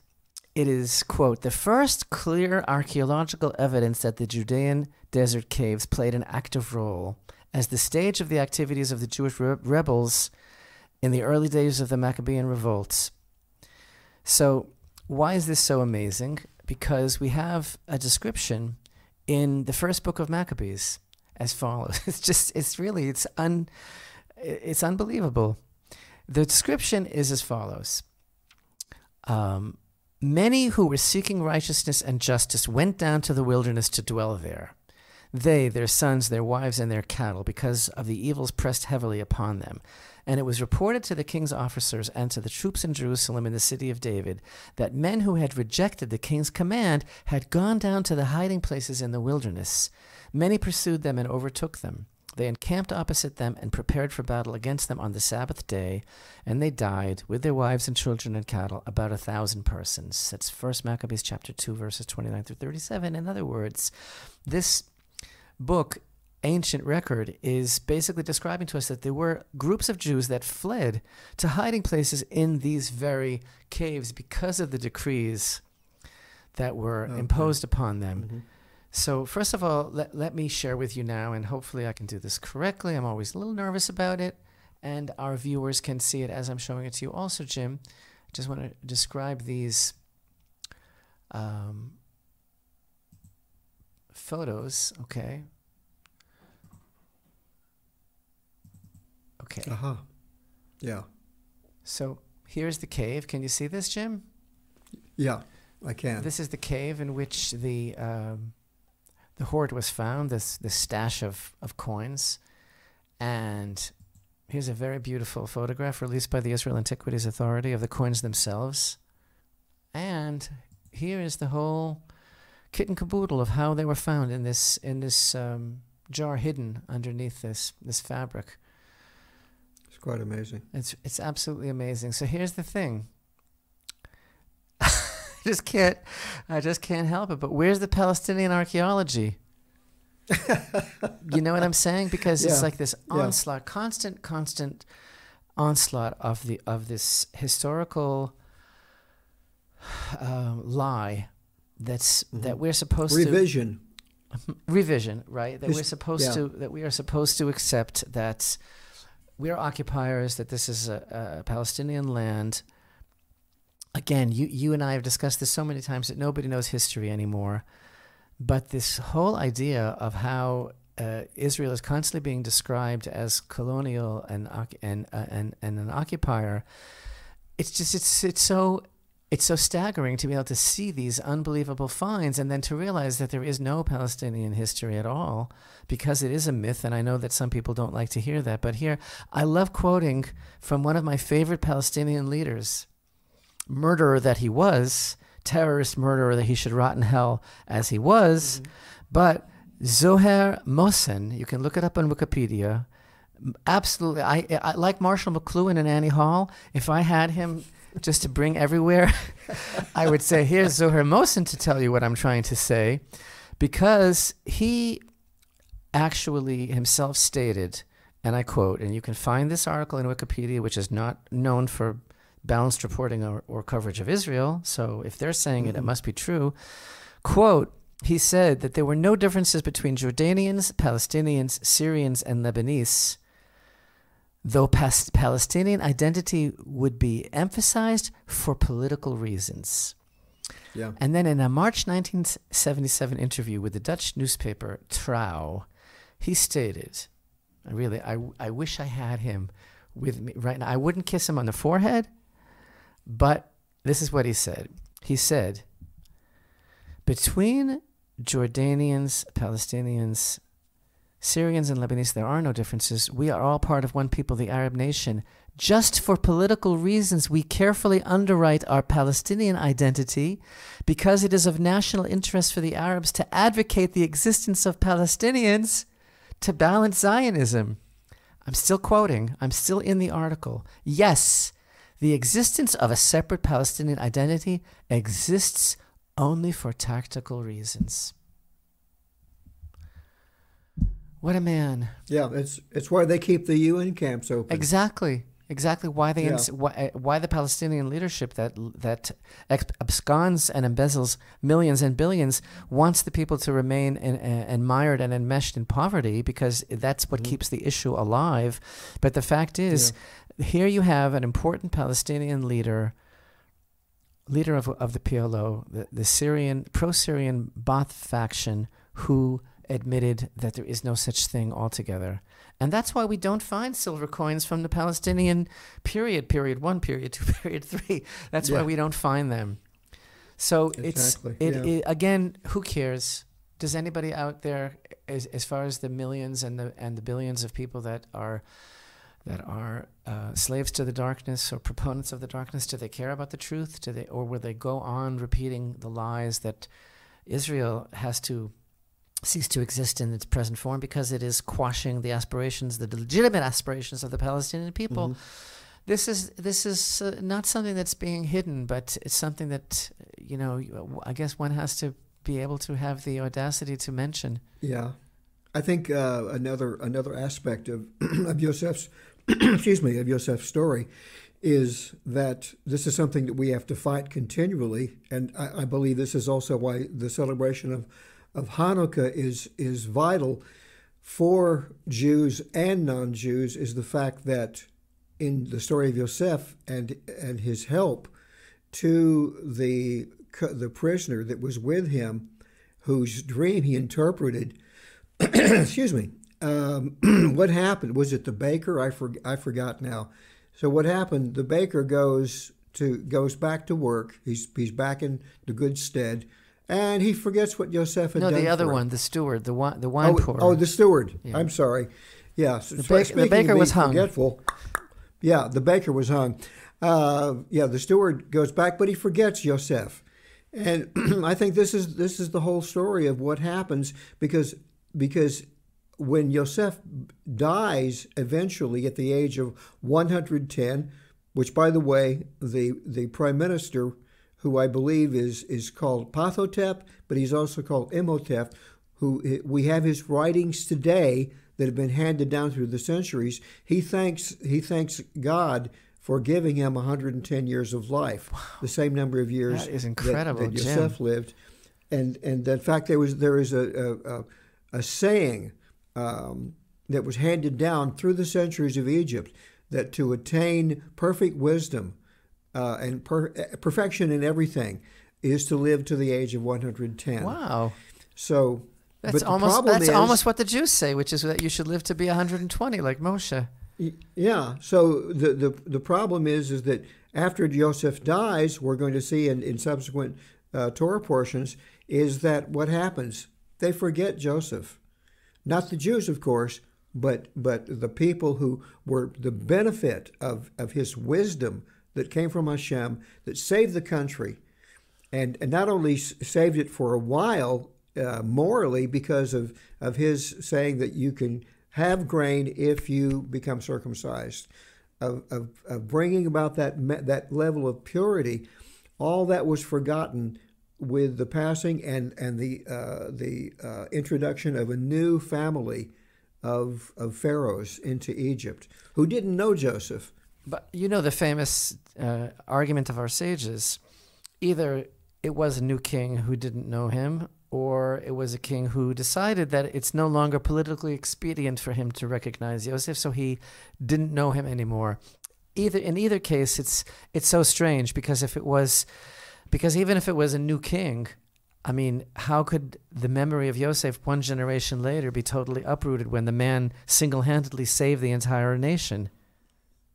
Speaker 1: it is quote the first clear archaeological evidence that the Judean desert caves played an active role as the stage of the activities of the Jewish re- rebels in the early days of the Maccabean revolts. So, why is this so amazing? Because we have a description in the first book of Maccabees as follows. *laughs* It's just, it's really, it's un, it's unbelievable. The description is as follows. Um, Many who were seeking righteousness and justice went down to the wilderness to dwell there. They, their sons, their wives, and their cattle, because of the evils pressed heavily upon them. And it was reported to the king's officers and to the troops in Jerusalem in the city of David that men who had rejected the king's command had gone down to the hiding places in the wilderness. Many pursued them and overtook them. They encamped opposite them and prepared for battle against them on the Sabbath day, and they died with their wives and children and cattle, about a thousand persons. That's First Maccabees chapter two, verses twenty-nine through thirty-seven. In other words, this book, ancient record, is basically describing to us that there were groups of Jews that fled to hiding places in these very caves because of the decrees that were
Speaker 2: Okay.
Speaker 1: imposed upon them.
Speaker 2: Mhm.
Speaker 1: So, first of all, let, let me share with you now, and hopefully I can do this correctly. I'm always a little nervous about it, and our viewers can see it as I'm showing it to you. Also, Jim, I just want to describe these um, photos, okay? Okay,
Speaker 2: Uh-huh. Yeah.
Speaker 1: so here's the cave. Can you see this, Jim?
Speaker 2: Yeah, I can.
Speaker 1: This is the cave in which the um, the hoard was found. This this stash of of coins, and here's a very beautiful photograph released by the Israel Antiquities Authority of the coins themselves. And here is the whole kit and caboodle of how they were found in this in this um, jar hidden underneath this this fabric.
Speaker 2: it's quite amazing.
Speaker 1: It's it's absolutely amazing. So here's the thing. I *laughs* just can't I just can't help it. But where's the Palestinian archaeology? you know what I'm saying? Because it's like this
Speaker 2: yeah.
Speaker 1: onslaught, constant, constant onslaught of the of this historical *sighs* um, lie that's that
Speaker 2: Mhm.
Speaker 1: we're supposed to
Speaker 2: Revision. *laughs*
Speaker 1: revision, right? That
Speaker 2: His-
Speaker 1: we're supposed
Speaker 2: yeah.
Speaker 1: to that we are supposed to accept that we are occupiers, that this is a, a Palestinian land. Again, you you and I have discussed this so many times that nobody knows history anymore. But this whole idea of how uh, Israel is constantly being described as colonial and and uh, and and an occupier, it's just it's it's so it's so staggering to be able to see these unbelievable finds and then to realize that there is no Palestinian history at all because it is a myth. And I know that some people don't like to hear that. But here, I love quoting from one of my favorite Palestinian leaders, murderer that he was, terrorist murderer that he should rot in hell as he was. Mm-hmm. But Zuheir Mohsen, you can look it up on Wikipedia. Absolutely, I, I like Marshall McLuhan and Annie Hall. If I had him just to bring everywhere, *laughs* I would say, here's Zuheir Mohsen to tell you what I'm trying to say, because he actually himself stated, and I quote, and you can find this article in Wikipedia, which is not known for balanced reporting or, or coverage of Israel. So if they're saying it, it mm-hmm. must be true. Quote, he said that there were no differences between Jordanians, Palestinians, Syrians, and Lebanese though Palestinian identity would be emphasized for political reasons.
Speaker 2: Yeah.
Speaker 1: And then in a March 1977 interview with the Dutch newspaper Trouw, he stated, I really, I, I wish I had him with me right now. I wouldn't kiss him on the forehead, but this is what he said. He said, between Jordanians, Palestinians, Syrians and Lebanese, there are no differences. We are all part of one people, the Arab nation. Just for political reasons, we carefully underwrite our Palestinian identity because it is of national interest for the Arabs to advocate the existence of Palestinians to balance Zionism. I'm still quoting, I'm still in the article. Yes, the existence of a separate Palestinian identity exists only for tactical reasons. What a man.
Speaker 2: Yeah, it's it's why they keep the UN camps open.
Speaker 1: Exactly. Exactly why they
Speaker 2: Yeah.
Speaker 1: why, uh, why the Palestinian leadership that that absconds and embezzles millions and billions wants the people to remain in, uh, mired and enmeshed in poverty because that's what keeps the issue alive. But the fact is, here you have an important Palestinian leader, leader of of the PLO, the, the Syrian pro-Syrian Ba'ath faction, who admitted that there is no such thing altogether. And that's why we don't find silver coins from the Palestinian period, period one, period two, *laughs* period three. That's why we don't find them. So
Speaker 2: Exactly,
Speaker 1: it's it,
Speaker 2: yeah.
Speaker 1: it again. Who cares? Does anybody out there, as, as far as the millions and the and the billions of people that are that are uh, slaves to the darkness or proponents of the darkness, do they care about the truth? Do they, or will they go on repeating the lies that Israel has to cease to exist in its present form because it is quashing the aspirations, the legitimate aspirations of the Palestinian people.
Speaker 2: Mhm.
Speaker 1: This is this is uh, not something that's being hidden, but it's something that you know. I guess one has to be able to have the audacity to mention.
Speaker 2: Yeah, I think uh, another another aspect of *clears throat* of Yosef's *clears throat* excuse me of Yosef's story is that this is something that we have to fight continually, and I, I believe this is also why the celebration of of Hanukkah is is vital for Jews and non-Jews. Is the fact that in the story of Yosef and and his help to the the prisoner that was with him, whose dream he interpreted. *clears throat* excuse me. Um, *clears throat* what happened? Was it the baker? I for, I forgot now. So what happened? The baker goes to goes back to work. He's he's back in the good stead, and he forgets what Yosef had
Speaker 1: No,
Speaker 2: done.
Speaker 1: the other
Speaker 2: for him.
Speaker 1: one, the steward, the wine, the wine
Speaker 2: Oh,
Speaker 1: pourer.
Speaker 2: oh, the steward.
Speaker 1: Yeah.
Speaker 2: I'm sorry. Yeah, so,
Speaker 1: The
Speaker 2: so
Speaker 1: the baker was hung.
Speaker 2: Forgetful. Yeah, the baker was hung. Uh, yeah, the steward goes back, but he forgets Yosef, and *clears throat* I think this is this is the whole story of what happens because because when Yosef dies eventually at the age of 110, which by the way, the the prime minister, who I believe is is called Ptahhotep, but he's also called Imhotep, who we have his writings today that have been handed down through the centuries. He thanks he thanks God for giving him 110 years of life, the same number of years
Speaker 1: That is
Speaker 2: that-
Speaker 1: incredible,
Speaker 2: that,
Speaker 1: Jim.
Speaker 2: Yosef lived. and and in fact there was there is a a, a saying um, that was handed down through the centuries of Egypt that to attain perfect wisdom uh, and per, perfection in everything is to live to the age of 110.
Speaker 1: Wow.
Speaker 2: So
Speaker 1: that's almost that's is, almost what the Jews say, which is that you should live to be 120 like Moshe.
Speaker 2: Yeah. So the the the problem is is that after Joseph dies, we're going to see in, in subsequent uh, Torah portions is that what happens? They forget Joseph. Not the Jews, of course, but but the people who were the benefit of, of his wisdom that came from Hashem that saved the country, and, and not only saved it for a while uh, morally because of of his saying that you can have grain if you become circumcised, of, of, of bringing about that that level of purity, all that was forgotten with the passing and and the uh, the uh, introduction of a new family of of pharaohs into Egypt who didn't know Joseph.
Speaker 1: But you know the famous uh, argument of our sages: either it was a new king who didn't know him, or it was a king who decided that it's no longer politically expedient for him to recognize Joseph, so he didn't know him anymore. Either in either case, it's it's so strange because if it was because even if it was a new king, I mean, how could the memory of Yosef one generation later be totally uprooted when the man single handedly saved the entire nation?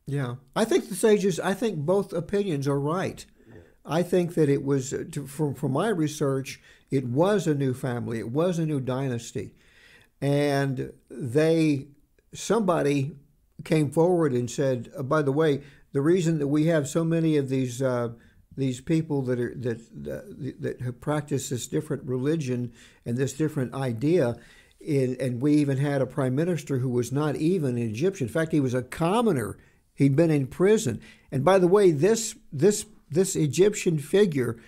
Speaker 2: Yeah. I think the sages, I think both opinions are right. I think that it was, from, from my research, it was a new family, it was a new dynasty. And they, somebody came forward and said, oh, by the way, the reason that we have so many of these uh, these people that are that, that that practice this different religion and this different idea. In, and we even had a prime minister who was not even an Egyptian. In fact, he was a commoner. He'd been in prison. And by the way, this this this Egyptian figure,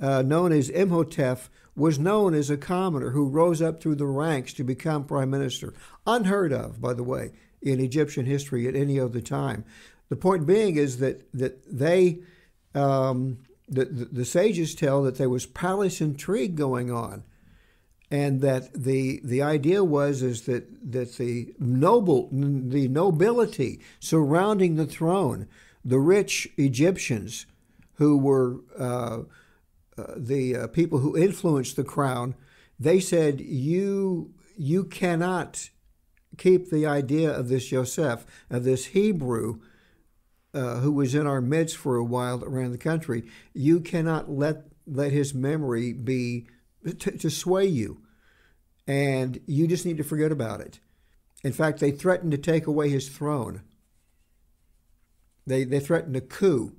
Speaker 2: uh, known as Imhotep, was known as a commoner who rose up through the ranks to become prime minister. Unheard of, by the way, in Egyptian history at any other time. The point being is that that they um, the, the, the sages tell that there was palace intrigue going on, and that the the idea was is that that the noble the nobility surrounding the throne, the rich Egyptians, who were uh, uh, the uh, people who influenced the crown, they said you you cannot keep the idea of this Joseph of this Hebrew uh, who was in our midst for a while around the country, you cannot let let his memory be to, to sway you, and you just need to forget about it. In fact, they threatened to take away his throne. They they threatened a coup,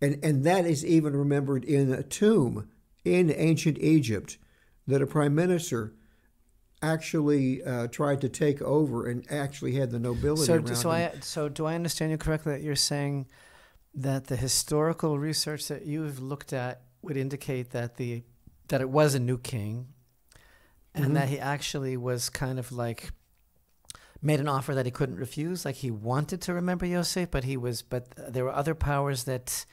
Speaker 2: and and that is even remembered in a tomb in ancient Egypt, that a prime minister actually uh, tried to take over and actually had the nobility
Speaker 1: so, so
Speaker 2: him.
Speaker 1: I, so do I understand you correctly that you're saying that the historical research that you've looked at would indicate that the that it was a new king and mm-hmm. that he actually was kind of like made an offer that he couldn't refuse like he wanted to remember Yosef but he was but there were other powers that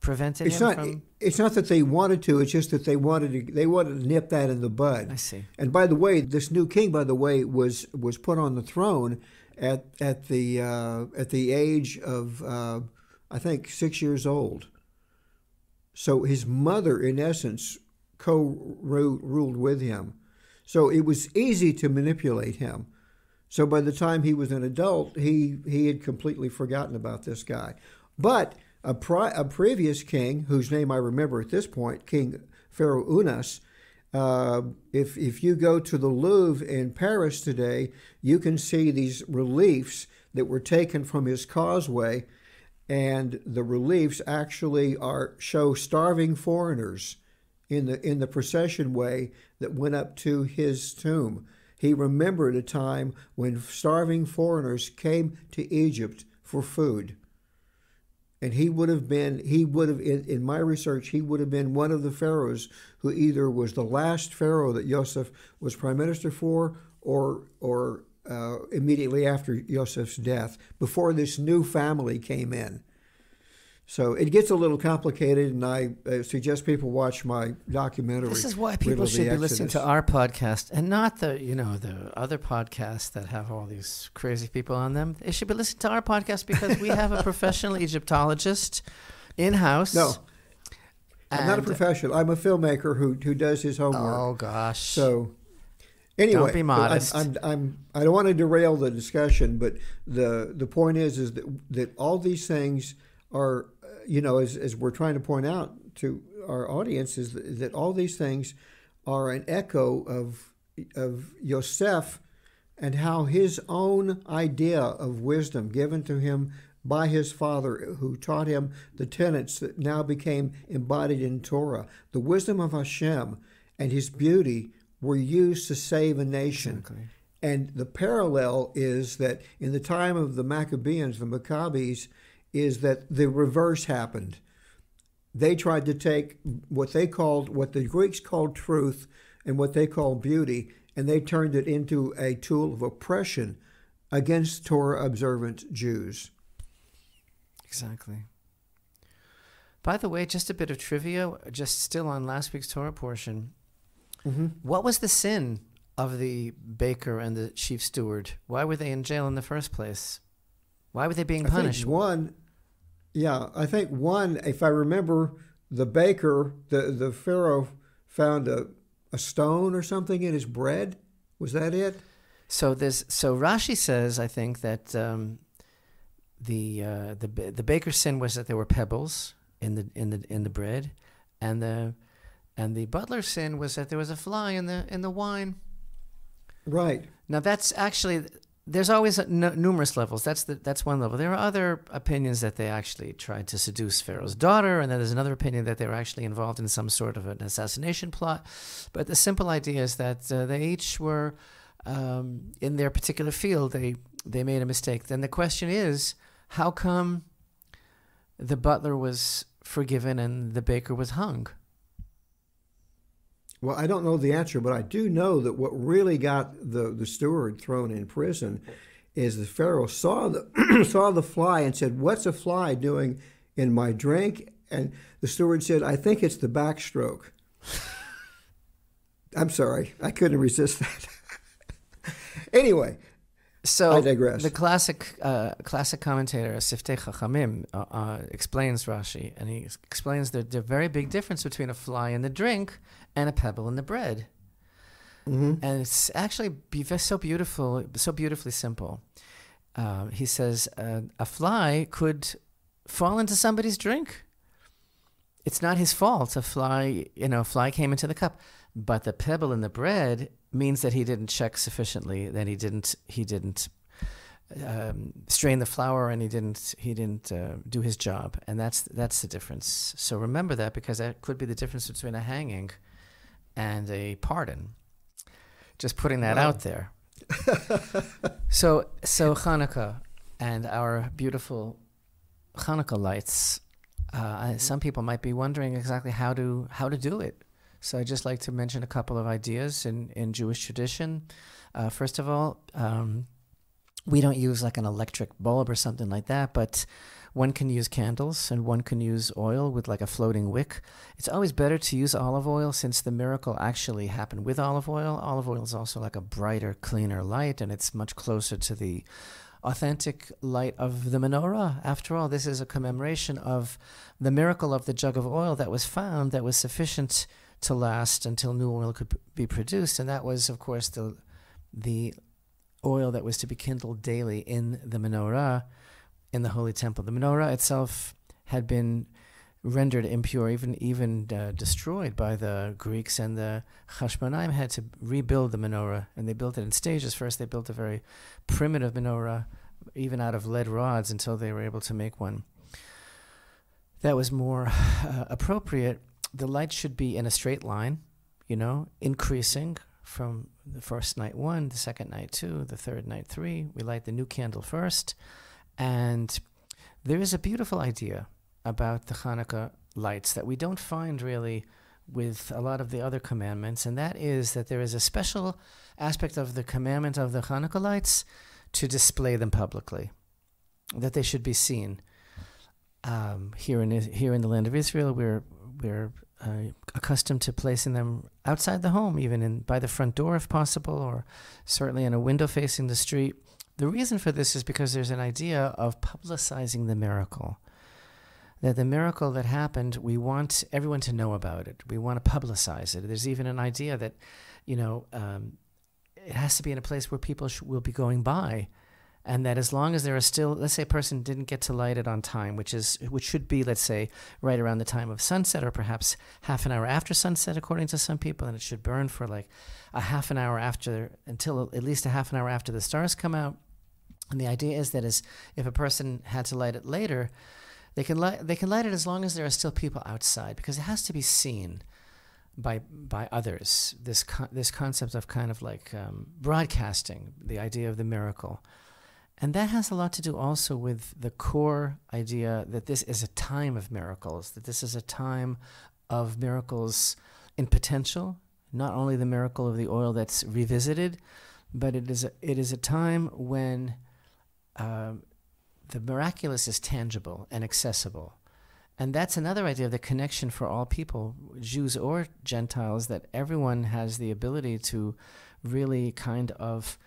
Speaker 1: prevented
Speaker 2: it's
Speaker 1: him
Speaker 2: not,
Speaker 1: from?
Speaker 2: It's not that they wanted to. It's just that they wanted to. They wanted to nip that in the bud.
Speaker 1: I see.
Speaker 2: And by the way, this new king, by the way, was was put on the throne at at the uh, at the age of uh, I think six years old. So his mother, in essence, co-ruled with him. So it was easy to manipulate him. So by the time he was an adult, he he had completely forgotten about this guy. But a, pri- a previous king, whose name I remember at this point, King Pharaoh Unas, uh, if, if you go to the Louvre in Paris today, you can see these reliefs that were taken from his causeway, and the reliefs actually are show starving foreigners in the in the procession way that went up to his tomb. He remembered a time when starving foreigners came to Egypt for food and he would have been he would have in, in, my research he would have been one of the pharaohs who either was the last pharaoh that Joseph was prime minister for or or uh, immediately after Joseph's death before this new family came in So it gets a little complicated, and I uh, suggest people watch my documentary.
Speaker 1: This is why people should be listening to our podcast and not the you know the other podcasts that have all these crazy people on them. They should be listening to our podcast because we have a *laughs* professional Egyptologist in house.
Speaker 2: No, I'm not a professional. I'm a filmmaker who who does his homework.
Speaker 1: Oh gosh.
Speaker 2: So anyway,
Speaker 1: be
Speaker 2: but I'm-
Speaker 1: modest.
Speaker 2: I'm, I'm, I don't want to derail the discussion, but the the point is is that that all these things are, you know, as as we're trying to point out to our audience is that, that all these things are an echo of of Yosef and how his own idea of wisdom given to him by his father, who taught him the tenets that now became embodied in Torah, the wisdom of Hashem and his beauty were used to save a nation.
Speaker 1: Exactly.
Speaker 2: And the parallel is that in the time of the Maccabees, the Maccabees, is that the reverse happened. They tried to take what they called, what the Greeks called truth and what they called beauty, and they turned it into a tool of oppression against Torah observant Jews.
Speaker 1: Exactly. By the way, just a bit of trivia, just still on last week's Torah portion.
Speaker 2: Mm-hmm.
Speaker 1: What was the sin of the baker and the chief steward? Why were they in jail in the first place? Why were they being
Speaker 2: I
Speaker 1: punished?
Speaker 2: think one, yeah, I think one, if I remember, the baker, the, the Pharaoh found a, a stone or something in his bread. Was that it?
Speaker 1: So there's so Rashi says I think that um, the uh, the the baker's sin was that there were pebbles in the in the in the bread, and the and the butler's sin was that there was a fly in the in the wine.
Speaker 2: Right.
Speaker 1: Now that's actually there's always numerous levels. That's the, that's one level. There are other opinions that they actually tried to seduce Pharaoh's daughter, and then there's another opinion that they were actually involved in some sort of an assassination plot. But the simple idea is that uh, they each were um, in their particular field. They they made a mistake. Then the question is, how come the butler was forgiven and the baker was hung?
Speaker 2: Well, I don't know the answer, but I do know that what really got the, the steward thrown in prison is the Pharaoh saw the *clears throat* saw the fly and said, "What's a fly doing in my drink?" And the steward said, "I think it's the backstroke." *laughs* I'm sorry, I couldn't resist that. *laughs* anyway,
Speaker 1: So
Speaker 2: I digress.
Speaker 1: The classic uh, classic commentator Siftei Chachamim uh, uh, explains Rashi, and he explains the, the very big difference between a fly and the drink and a pebble in the bread.
Speaker 2: hmm
Speaker 1: And it's actually be- so beautiful, so beautifully simple. Uh, he says uh, a fly could fall into somebody's drink. It's not his fault. A fly, you know, a fly came into the cup, but the pebble in the bread means that he didn't check sufficiently. That he didn't, he didn't um, strain the flour, and he didn't, he didn't uh, do his job. And that's that's the difference. So remember that because that could be the difference between a hanging and a pardon. Just putting that
Speaker 2: Wow.
Speaker 1: out there. *laughs* so so Hanukkah and our beautiful Hanukkah lights. Uh, some people might be wondering exactly how to how to do it. So I'd just like to mention a couple of ideas in, in Jewish tradition. Uh, first of all, um, we don't use like an electric bulb or something like that, but one can use candles and one can use oil with like a floating wick. It's always better to use olive oil since the miracle actually happened with olive oil. Olive oil is also like a brighter, cleaner light, and it's much closer to the authentic light of the menorah. After all, this is a commemoration of the miracle of the jug of oil that was found that was sufficient to last until new oil could be produced, and that was, of course, the the oil that was to be kindled daily in the menorah in the holy temple. The menorah itself had been rendered impure, even even uh, destroyed by the Greeks, and the Hashmonaim had to rebuild the menorah, and they built it in stages. First, they built a very primitive menorah, even out of lead rods, until they were able to make one that was more uh, appropriate. The light should be in a straight line, you know, increasing from the first night one, the second night two, the third night three. We light the new candle first. And there is a beautiful idea about the Hanukkah lights that we don't find really with a lot of the other commandments, and that is that there is a special aspect of the commandment of the Hanukkah lights to display them publicly, that they should be seen. um, here in here in the land of Israel, we're we're uh, accustomed to placing them outside the home, even in by the front door if possible, or certainly in a window facing the street. The reason for this is because there's an idea of publicizing the miracle. That the miracle that happened, we want everyone to know about it. We want to publicize it. There's even an idea that, you know, um, it has to be in a place where people will be going by and that as long as there are still let's say a person didn't get to light it on time which is which should be let's say right around the time of sunset or perhaps half an hour after sunset according to some people and it should burn for like a half an hour after until at least a half an hour after the stars come out and the idea is that is if a person had to light it later they can light they can light it as long as there are still people outside because it has to be seen by by others. This con- this concept of kind of like um, broadcasting the idea of the miracle. And that has a lot to do also with the core idea that this is a time of miracles, that this is a time of miracles in potential, not only the miracle of the oil that's revisited, but it is a, it is a time when uh, the miraculous is tangible and accessible. And that's another idea of the connection for all people, Jews or Gentiles, that everyone has the ability to really kind of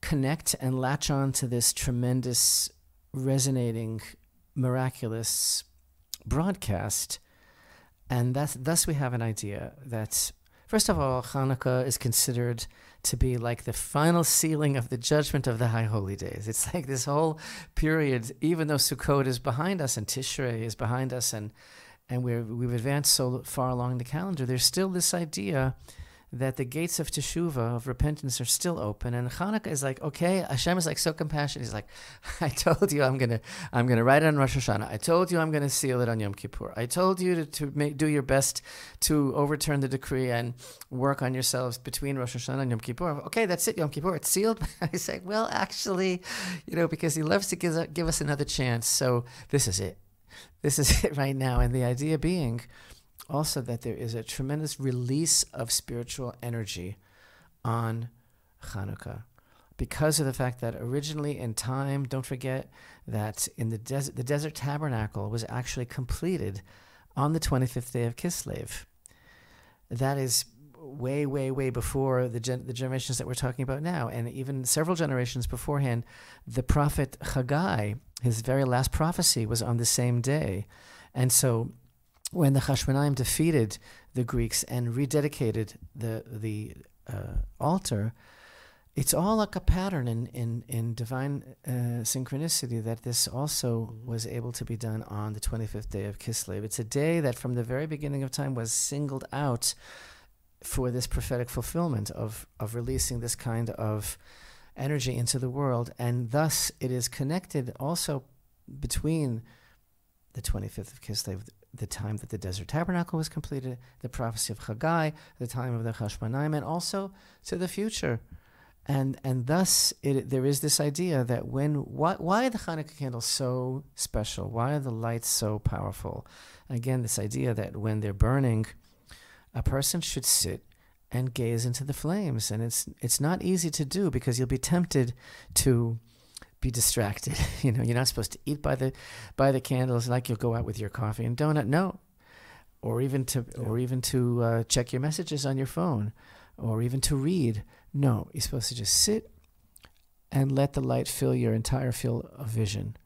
Speaker 1: connect and latch on to this tremendous, resonating, miraculous broadcast. And thus, we have an idea that, first of all, Hanukkah is considered to be like the final sealing of the judgment of the High Holy Days. It's *laughs* like this whole period, even though Sukkot is behind us and Tishrei is behind us, and, and we're, we've advanced so far along the calendar, there's still this idea that the gates of teshuva, of repentance, are still open. And Hanukkah is like, okay, Hashem is like so compassionate. He's like, *laughs* I told you I'm gonna, I'm gonna write it on Rosh Hashanah. I told you I'm gonna seal it on Yom Kippur. I told you to, to make, do your best to overturn the decree and work on yourselves between Rosh Hashanah and Yom Kippur. Okay, that's it, Yom Kippur. It's sealed. *laughs* I say, well, actually, you know, because He loves to give, give us another chance. So this is it. This is *laughs* it right now. And the idea being also that there is a tremendous release of spiritual energy on Hanukkah because of the fact that originally in time, don't forget that in the desert, the desert tabernacle was actually completed on the 25th day of Kislev. That is way, way, way before the, gen- the generations that we're talking about now. And even several generations beforehand, the prophet Haggai, his very last prophecy was on the same day. And so when the Hashmonaim defeated the Greeks and rededicated the the uh, altar, it's all like a pattern in in in divine uh, synchronicity that this also was able to be done on the 25th day of Kislev. It's a day that from the very beginning of time was singled out for this prophetic fulfillment of of releasing this kind of energy into the world, and thus it is connected also between the 25th of Kislev, the time that the desert tabernacle was completed, the prophecy of Haggai, the time of the Hashmonaim, and also to the future. And and thus it, there is this idea that when why, why are the Hanukkah candles so special? Why are the lights so powerful? Again, this idea that when they're burning, a person should sit and gaze into the flames, and it's it's not easy to do because you'll be tempted to be distracted. *laughs* you know, you're not supposed to eat by the by the candles like you'll go out with your coffee and donut. No, or even to yeah. or even to uh, check your messages on your phone, or even to read. No, you're supposed to just sit and let the light fill your entire field of vision.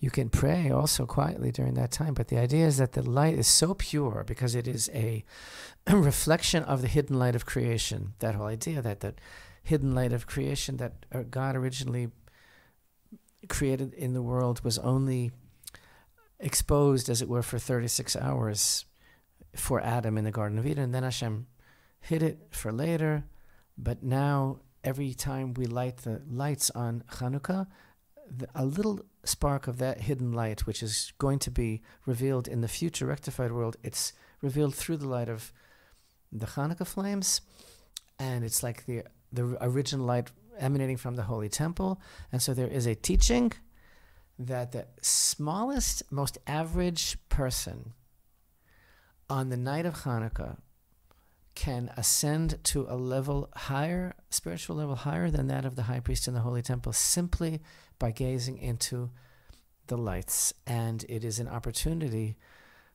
Speaker 1: You can pray also quietly during that time, but the idea is that the light is so pure because it is a, *clears throat* reflection of the hidden light of creation. That whole idea that that hidden light of creation that uh, God originally created in the world was only exposed, as it were, for 36 hours for Adam in the Garden of Eden. And then Hashem hid it for later. But now, every time we light the lights on Hanukkah, the, a little spark of that hidden light, which is going to be revealed in the future rectified world, it's revealed through the light of the Hanukkah flames. And it's like the, the original light emanating from the Holy Temple. And so there is a teaching that the smallest, most average person on the night of Hanukkah can ascend to a level higher, spiritual level higher than that of the high priest in the Holy Temple, simply by gazing into the lights, and it is an opportunity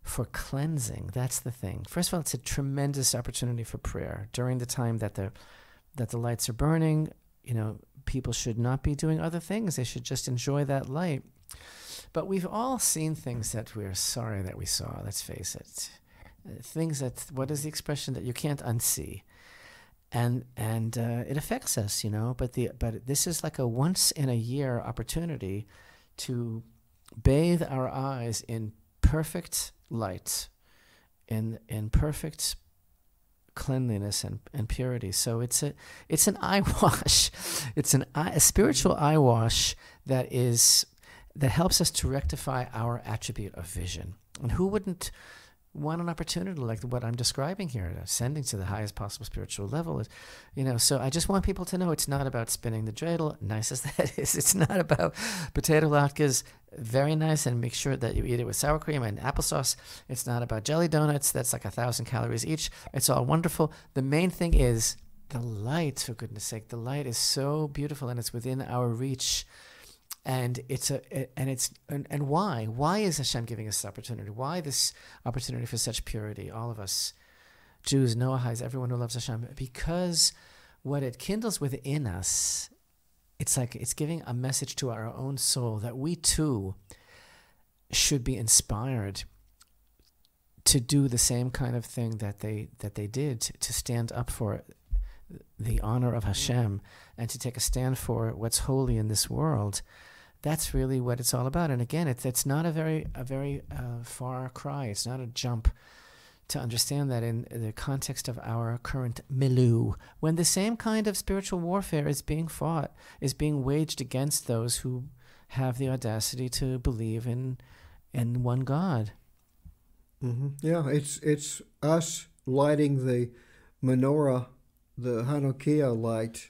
Speaker 1: for cleansing. That's the thing. First of all, it's a tremendous opportunity for prayer during the time that the that the lights are burning. You know, people should not be doing other things. They should just enjoy that light. But we've all seen things that we're sorry that we saw. Let's face it, things that what is the expression that you can't unsee, and and uh, it affects us, you know. But the but this is like a once in a year opportunity to bathe our eyes in perfect light, in in perfect cleanliness and, and purity. So it's a it's an *laughs* eye wash. It's an eye, a spiritual eye wash that is that helps us to rectify our attribute of vision. And who wouldn't want an opportunity like what I'm describing here, ascending to the highest possible spiritual level. Is, you know, so I just want people to know it's not about spinning the dreidel, nice as *laughs* that is. It's not about potato latkes, very nice, and make sure that you eat it with sour cream and applesauce. It's not about jelly donuts, that's like a thousand calories each. It's all wonderful. The main thing is the light, for goodness sake. The light is so beautiful and it's within our reach and it's a and it's and, and why why is Hashem giving us this opportunity? Why this opportunity for such purity? All of us, Jews, Noahites, everyone who loves Hashem, because what it kindles within us, it's like it's giving a message to our own soul that we too should be inspired to do the same kind of thing that they that they did to stand up for the honor of Hashem and to take a stand for what's holy in this world that's really what it's all about. And again, it's it's not a very a very uh, far cry. It's not a jump to understand that in the context of our current milieu, when the same kind of spiritual warfare is being fought, is being waged against those who have the audacity to believe in in one God.
Speaker 2: Mm-hmm. Yeah, it's it's us lighting the menorah, the Hanukkah light,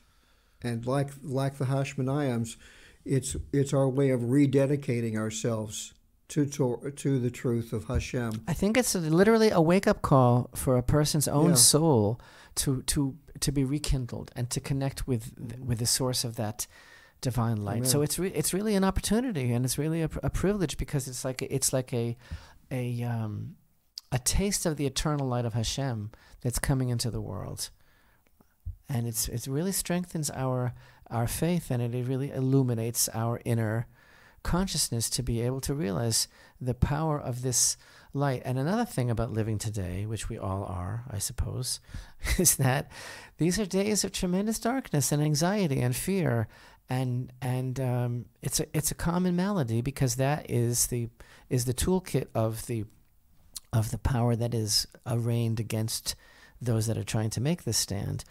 Speaker 2: and like like the Hashmonayims, it's it's our way of rededicating ourselves to, to to the truth of Hashem.
Speaker 1: I think it's literally a wake up call for a person's own yeah. soul to to to be rekindled and to connect with with the source of that divine light. Amen. So it's re- it's really an opportunity and it's really a, a privilege because it's like it's like a a um, a taste of the eternal light of Hashem that's coming into the world, and it's it really strengthens our our faith and it really illuminates our inner consciousness to be able to realize the power of this light. And another thing about living today, which we all are, I suppose, *laughs* is that these are days of tremendous darkness and anxiety and fear. And and um, it's a it's a common malady because that is the is the toolkit of the of the power that is arraigned against those that are trying to make this stand.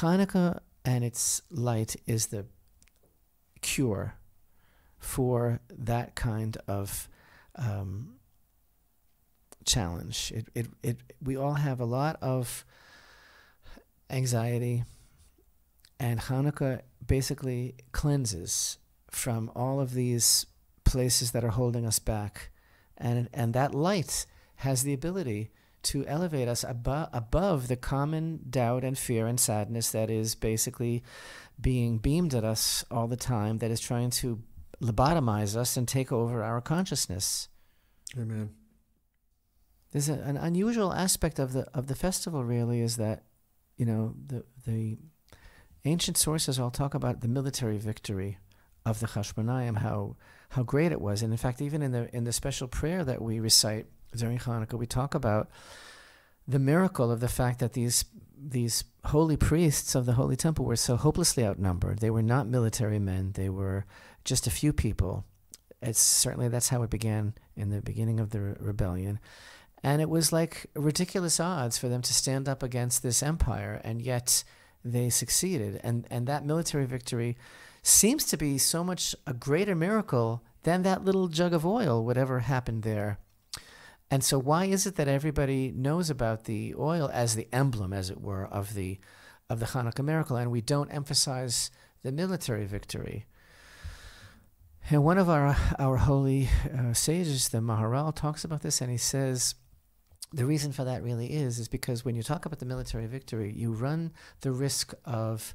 Speaker 1: Hanukkah and its light is the cure for that kind of um, challenge. It, it, it, we all have a lot of anxiety, and Hanukkah basically cleanses from all of these places that are holding us back. And, and that light has the ability to elevate us above above the common doubt and fear and sadness that is basically being beamed at us all the time, that is trying to lobotomize us and take over our consciousness.
Speaker 2: Amen.
Speaker 1: There's a, an unusual aspect of the of the festival. Really, is that you know the the ancient sources all talk about the military victory of the Chashmonayim, how how great it was, and in fact, even in the in the special prayer that we recite during Hanukkah, we talk about the miracle of the fact that these these holy priests of the holy temple were so hopelessly outnumbered. They were not military men. They were just a few people. It's certainly that's how it began in the beginning of the re- rebellion. And it was like ridiculous odds for them to stand up against this empire, and yet they succeeded. And and that military victory seems to be so much a greater miracle than that little jug of oil, whatever happened there and so, why is it that everybody knows about the oil as the emblem, as it were, of the of the Hanukkah miracle, and we don't emphasize the military victory? And one of our our holy uh, sages, the Maharal, talks about this, and he says the reason for that really is is because when you talk about the military victory, you run the risk of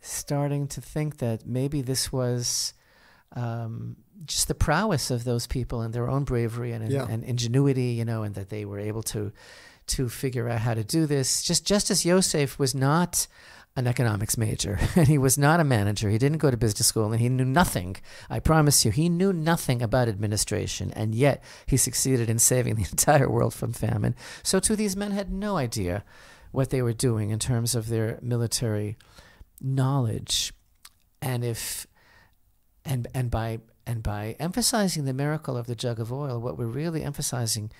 Speaker 1: starting to think that maybe this was um, just the prowess of those people and their own bravery and,
Speaker 2: Yeah.
Speaker 1: and ingenuity, you know, and that they were able to to figure out how to do this. Just just as Yosef was not an economics major *laughs* and he was not a manager. He didn't go to business school and he knew nothing. I promise you, he knew nothing about administration and yet he succeeded in saving *laughs* the entire world from famine. So too these men had no idea what they were doing in terms of their military knowledge. And if and and by and by emphasizing the miracle of the jug of oil, what we're really emphasizing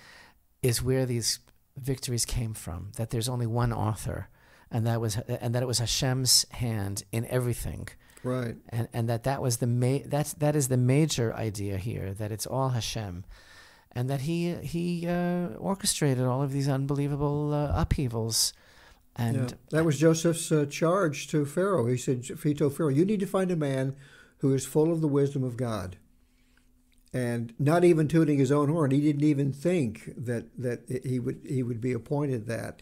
Speaker 1: is where these victories came from. That there's only one author, and that was and that it was Hashem's hand in everything,
Speaker 2: Right.
Speaker 1: and and that that was the ma- that's that is the major idea here. That it's all Hashem, and that he he uh, orchestrated all of these unbelievable uh, upheavals, and
Speaker 2: yeah. That was Joseph's uh, charge to Pharaoh. He said, he told Pharaoh, you need to find a man who is full of the wisdom of God. And not even tooting his own horn, he didn't even think that, that he would he would be appointed that,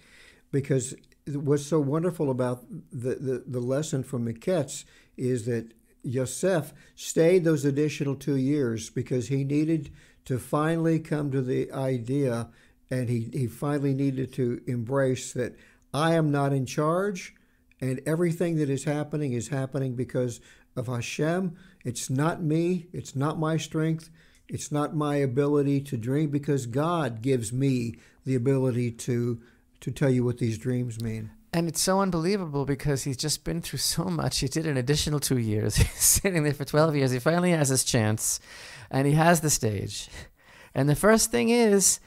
Speaker 2: because what's so wonderful about the, the, the lesson from Miketz is that Yosef stayed those additional two years because he needed to finally come to the idea and he, he finally needed to embrace that I am not in charge and everything that is happening is happening because of Hashem. It's not me, it's not my strength, it's not my ability to dream because God gives me the ability to to tell you what these dreams mean.
Speaker 1: And it's so unbelievable because he's just been through so *laughs* much. He did an additional two years. *laughs* He's sitting there for 12 years. He finally has his chance and he has the stage. And the first thing is,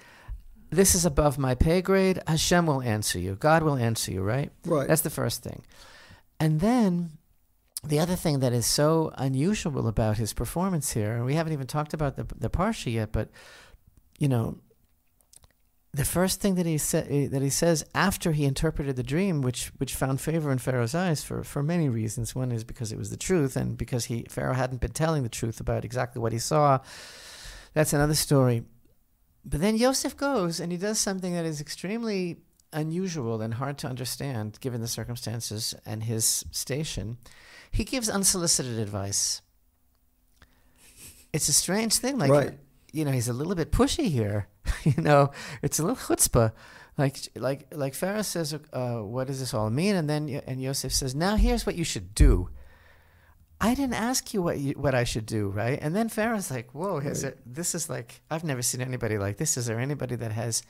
Speaker 1: this is above my pay grade. Hashem will answer you. God will answer you, right?
Speaker 2: Right.
Speaker 1: That's the first thing. And then the other thing that is so unusual about his performance here, and we haven't even talked about the, the Parsha yet, but, you know, the first thing that he said eh, that he says after he interpreted the dream, which which found favor in Pharaoh's eyes for, for many reasons. One is because it was the truth, and because he Pharaoh hadn't been telling the truth about exactly what he saw. That's another story. But then Yosef goes and he does something that is extremely unusual and hard to understand given the circumstances and his station. He gives unsolicited advice. It's a strange thing, like
Speaker 2: Right.
Speaker 1: you know, he's a little bit pushy here. *laughs* you know, it's a little chutzpah. Like, like, like Pharaoh says, uh, "What does this all mean?" And then, and Yosef says, "Now here's what you should do." I didn't ask you what you, what I should do, right? And then Pharaoh's like, "Whoa, is
Speaker 2: Right.
Speaker 1: it, this is like I've never seen anybody like this. Is there anybody that has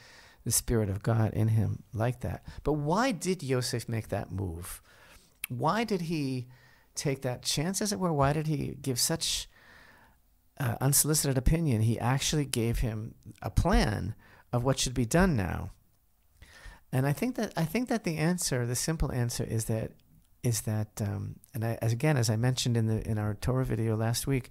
Speaker 1: the spirit of God in him like that?" But why did Yosef make that move? Why did he take that chance, as it were? Why did he give such uh, unsolicited opinion? He actually gave him a plan of what should be done now. And I think that I think that the answer, the simple answer, is that is that, um, and I, as again as I mentioned in the in our Torah video last week,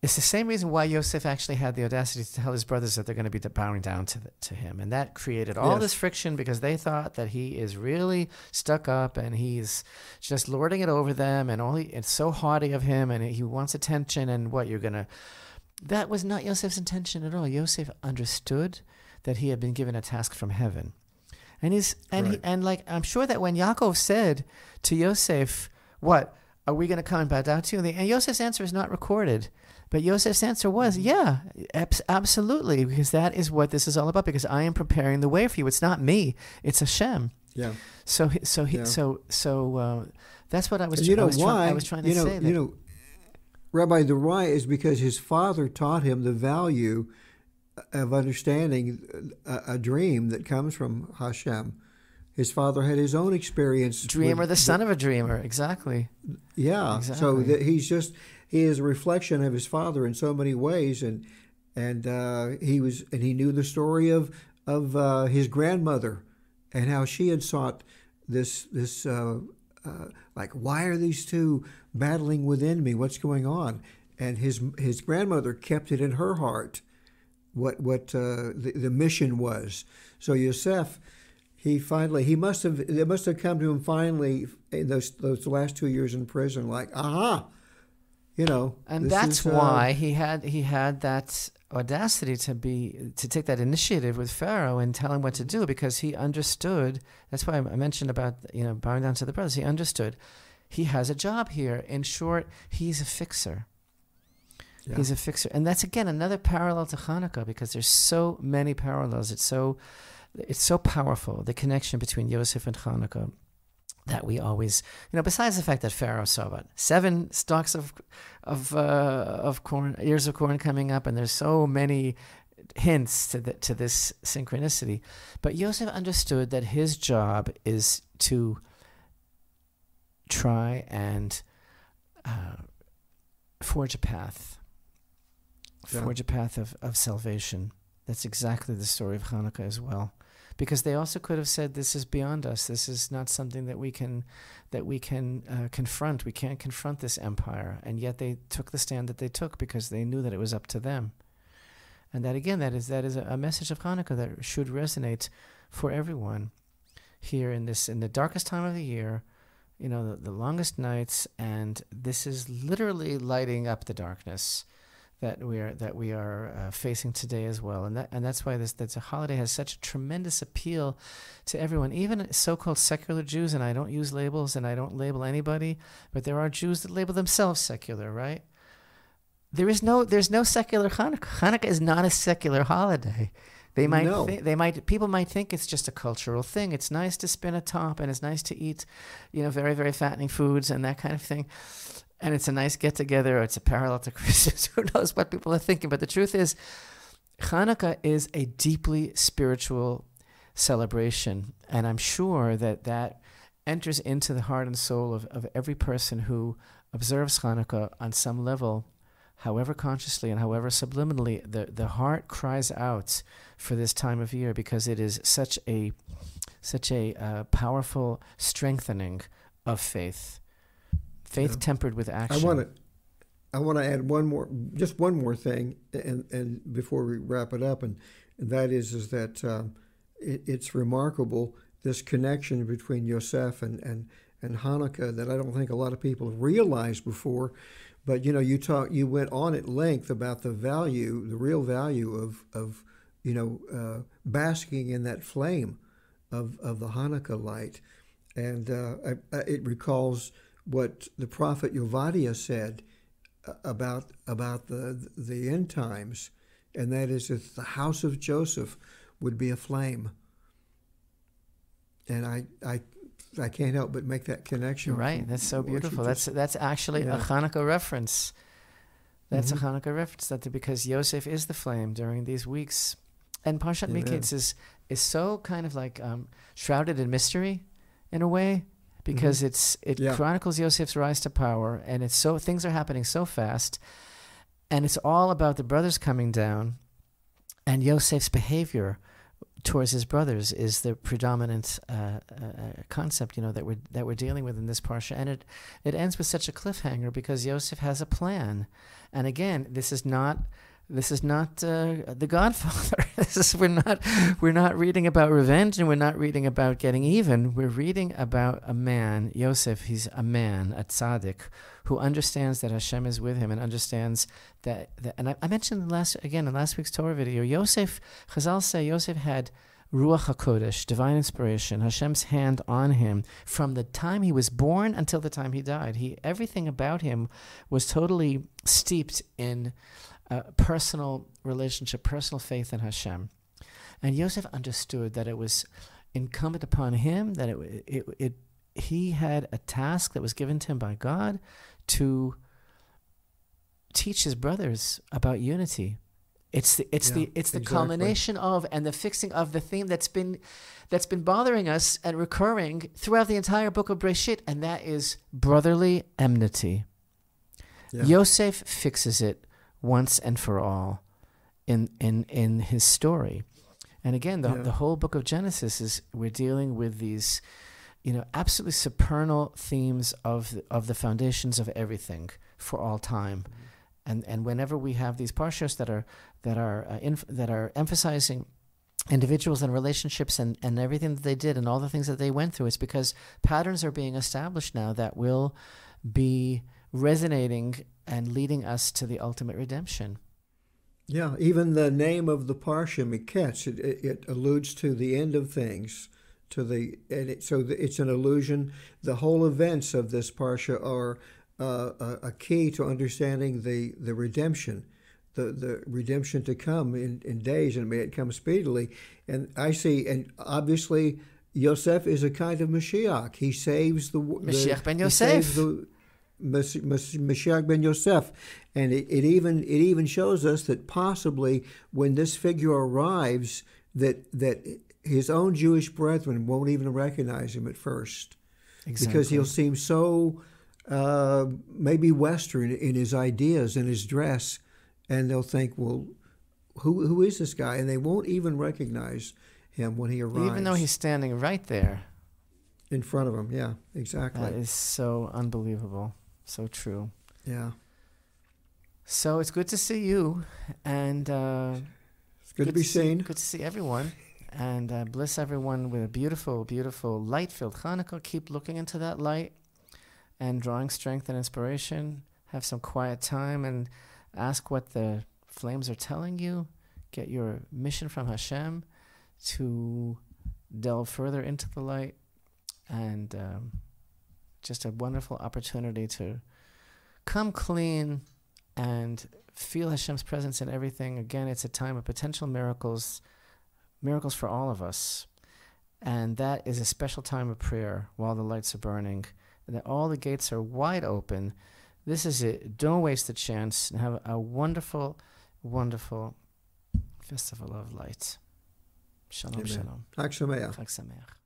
Speaker 1: it's the same reason why Yosef actually had the audacity to tell his brothers that they're going to be bowing down to the, to him, and that created all
Speaker 2: Yes.
Speaker 1: this friction because they thought that he is really stuck up and he's just lording it over them, and all he, it's so haughty of him, and he wants attention, and what you're gonna. That was not Yosef's intention at all. Yosef understood that he had been given a task from heaven. And he's and he and like I'm sure that when Yaakov said to Yosef, "What are we going to come and bow down to you?" And, the, and Yosef's answer is not recorded, but Yosef's answer was, "Yeah, absolutely, because that is what this is all about. Because I am preparing the way for you. It's not me; it's Hashem."
Speaker 2: Yeah.
Speaker 1: So so he,
Speaker 2: Yeah.
Speaker 1: so so uh, that's what I was.
Speaker 2: And you know
Speaker 1: I was try-
Speaker 2: why?
Speaker 1: I was trying to
Speaker 2: you know,
Speaker 1: say that.
Speaker 2: you know, Rabbi, the why is because his father taught him the value of understanding a, a dream that comes from Hashem. His father had his own experience.
Speaker 1: dreamer, the son of a dreamer, exactly.
Speaker 2: Yeah. So
Speaker 1: Exactly.
Speaker 2: that he's just he is a reflection of his father in so many ways, and and uh, he was and he knew the story of of uh, his grandmother and how she had sought this this uh, uh, like why are these two battling within me? What's going on? And his his grandmother kept it in her heart what what uh, the, the mission was. So Yosef, he finally he must have it must have come to him finally in those those last two years in prison, like aha, you know.
Speaker 1: and that's
Speaker 2: is, uh,
Speaker 1: why he had he had that audacity to be to take that initiative with Pharaoh and tell him what to do because he understood. That's why I mentioned about you know bowing down to the brothers. He understood. He has a job here. In short, he's a fixer.
Speaker 2: Yeah.
Speaker 1: He's a fixer, and that's again another parallel to Hanukkah because there's so many parallels. It's so it's so powerful the connection between Yosef and Hanukkah that we always, you know, besides the fact that Pharaoh saw about seven stalks of of uh, of corn, ears of corn coming up, and there's so many hints to the, to this synchronicity. But Yosef understood that his job is to try and uh, forge a path,
Speaker 2: Yeah.
Speaker 1: forge a path of, of salvation. That's exactly the story of Hanukkah as well. Because they also could have said, "This is beyond us. This is not something that we can, that we can uh, confront. We can't confront this empire." And yet they took the stand that they took because they knew that it was up to them. And that again, that is that is a, message of Hanukkah that should resonate for everyone here in this in the darkest time of the year, you know, the, the longest nights, and this is literally lighting up the darkness that we are that we are uh, facing today as well. And that and that's why this that's a holiday has such a tremendous appeal to everyone, even so-called secular Jews. And I don't use labels, and I don't label anybody, but there are Jews that label themselves secular, right? There is no there's no secular Hanukkah. Hanukkah is not a secular holiday. They might
Speaker 2: No.
Speaker 1: they might people might think it's just a cultural thing. It's nice to spin a top and it's nice to eat, you know, very very fattening foods and that kind of thing. And it's a nice get together or it's a parallel to *laughs* Christmas. Who knows what people are thinking? But the truth is Hanukkah is a deeply spiritual celebration and I'm sure that that enters into the heart and soul of, of every person who observes Hanukkah on some level however consciously and however subliminally, the, the heart cries out for this time of year because it is such a such a uh, powerful strengthening of faith, faith
Speaker 2: Yeah.
Speaker 1: tempered with action.
Speaker 2: I want to. I want to add one more, just one more thing, and and before we wrap it up, and, and that is is that um, it, it's remarkable this connection between Yosef and, and and Hanukkah that I don't think a lot of people have realized before. But you know, you talk, you went on at length about the value, the real value of of you know uh, basking in that flame of of the Hanukkah light, and uh, I, I, it recalls what the prophet Yovadia said uh, about about the the end times, and that is that the house of Joseph would be aflame. And I I I can't help but make that connection.
Speaker 1: Right. That's so beautiful.
Speaker 2: just-
Speaker 1: That's that's actually a Hanukkah reference. That's
Speaker 2: Mhm.
Speaker 1: a Hanukkah reference that because Yosef is the flame during these weeks, and Parshat. Miketz is is so kind of like um, shrouded in mystery, in a way, because it's it
Speaker 2: Mm-hmm. Yeah.
Speaker 1: chronicles Yosef's rise to power, and it's so things are happening so fast, and it's all about the brothers coming down, and Yosef's behavior towards his brothers is the predominant uh, uh, uh, concept, you know, that we're that we're dealing with in this parsha, and it it ends with such a cliffhanger because Yosef has a plan, and again, this is not this is not uh, the Godfather. *laughs* this is we're not we're not reading about revenge, and we're not reading about getting even. We're reading about a man, Yosef. He's a man, a tzaddik, who understands that Hashem is with him and understands that. that and I, I mentioned last again in last week's Torah video, Yosef. Chazal say Yosef had Ruach Hakodesh, divine inspiration, Hashem's hand on him from the time he was born until the time he died. He everything about him was totally steeped in uh, personal relationship, personal faith in Hashem. And Yosef understood that it was incumbent upon him that it, it, it he had a task that was given to him by God to teach his brothers about unity. It's the it's
Speaker 2: Yeah,
Speaker 1: the it's the
Speaker 2: exactly.
Speaker 1: culmination of and the fixing of the theme that's been that's been bothering us and recurring throughout the entire book of Breshit, and that is brotherly enmity.
Speaker 2: Yeah.
Speaker 1: Yosef fixes it once and for all in in in his story. And again, the
Speaker 2: Yeah.
Speaker 1: the whole book of Genesis is we're dealing with these, you know, absolutely supernal themes of the, of the foundations of everything for all time. And and whenever we have these parshas that are that are uh, inf- that are emphasizing individuals and relationships and, and everything that they did and all the things that they went through, it's because patterns are being established now that will be resonating and leading us to the ultimate redemption.
Speaker 2: Yeah, even the name of the parsha Miketz, it, it, it alludes to the end of things, to the and it, so it's an allusion. The whole events of this parsha are uh, a, a key to understanding the, the redemption, the, the redemption to come in, in days, and may it come speedily. And I see, and obviously, Yosef is a kind of Mashiach. He saves the
Speaker 1: Mashiach ben Yosef.
Speaker 2: Saves the- Mas- Mas- Mashiach ben Yosef, and it, it even it even shows us that possibly when this figure arrives, that that his own Jewish brethren won't even recognize him at first because he'll seem so uh, maybe Western in his ideas and his dress, and they'll think, well, who who is this guy? And they won't even recognize him when he arrives.
Speaker 1: even though he's standing right there.
Speaker 2: in front of him. Yeah, exactly.
Speaker 1: That is so unbelievable. So true.
Speaker 2: yeah,
Speaker 1: So it's good to see you, and uh,
Speaker 2: it's good, to be
Speaker 1: see,
Speaker 2: seen.
Speaker 1: Good to see everyone, and uh, bless everyone with a beautiful, beautiful light-filled Hanukkah. Keep looking into that light, and drawing strength and inspiration. Have some quiet time and ask what the flames are telling you. Get your mission from Hashem to delve further into the light, and um, just a wonderful opportunity to come clean and feel Hashem's presence in everything. Again, it's a time of potential miracles, miracles for all of us. And that is a special time of prayer while the lights are burning, and that all the gates are wide open. This is it. Don't waste the chance and have a wonderful, wonderful festival of light. Shalom,
Speaker 2: Amen.
Speaker 1: shalom.
Speaker 2: Chag Sameach.
Speaker 1: Chag Sameach.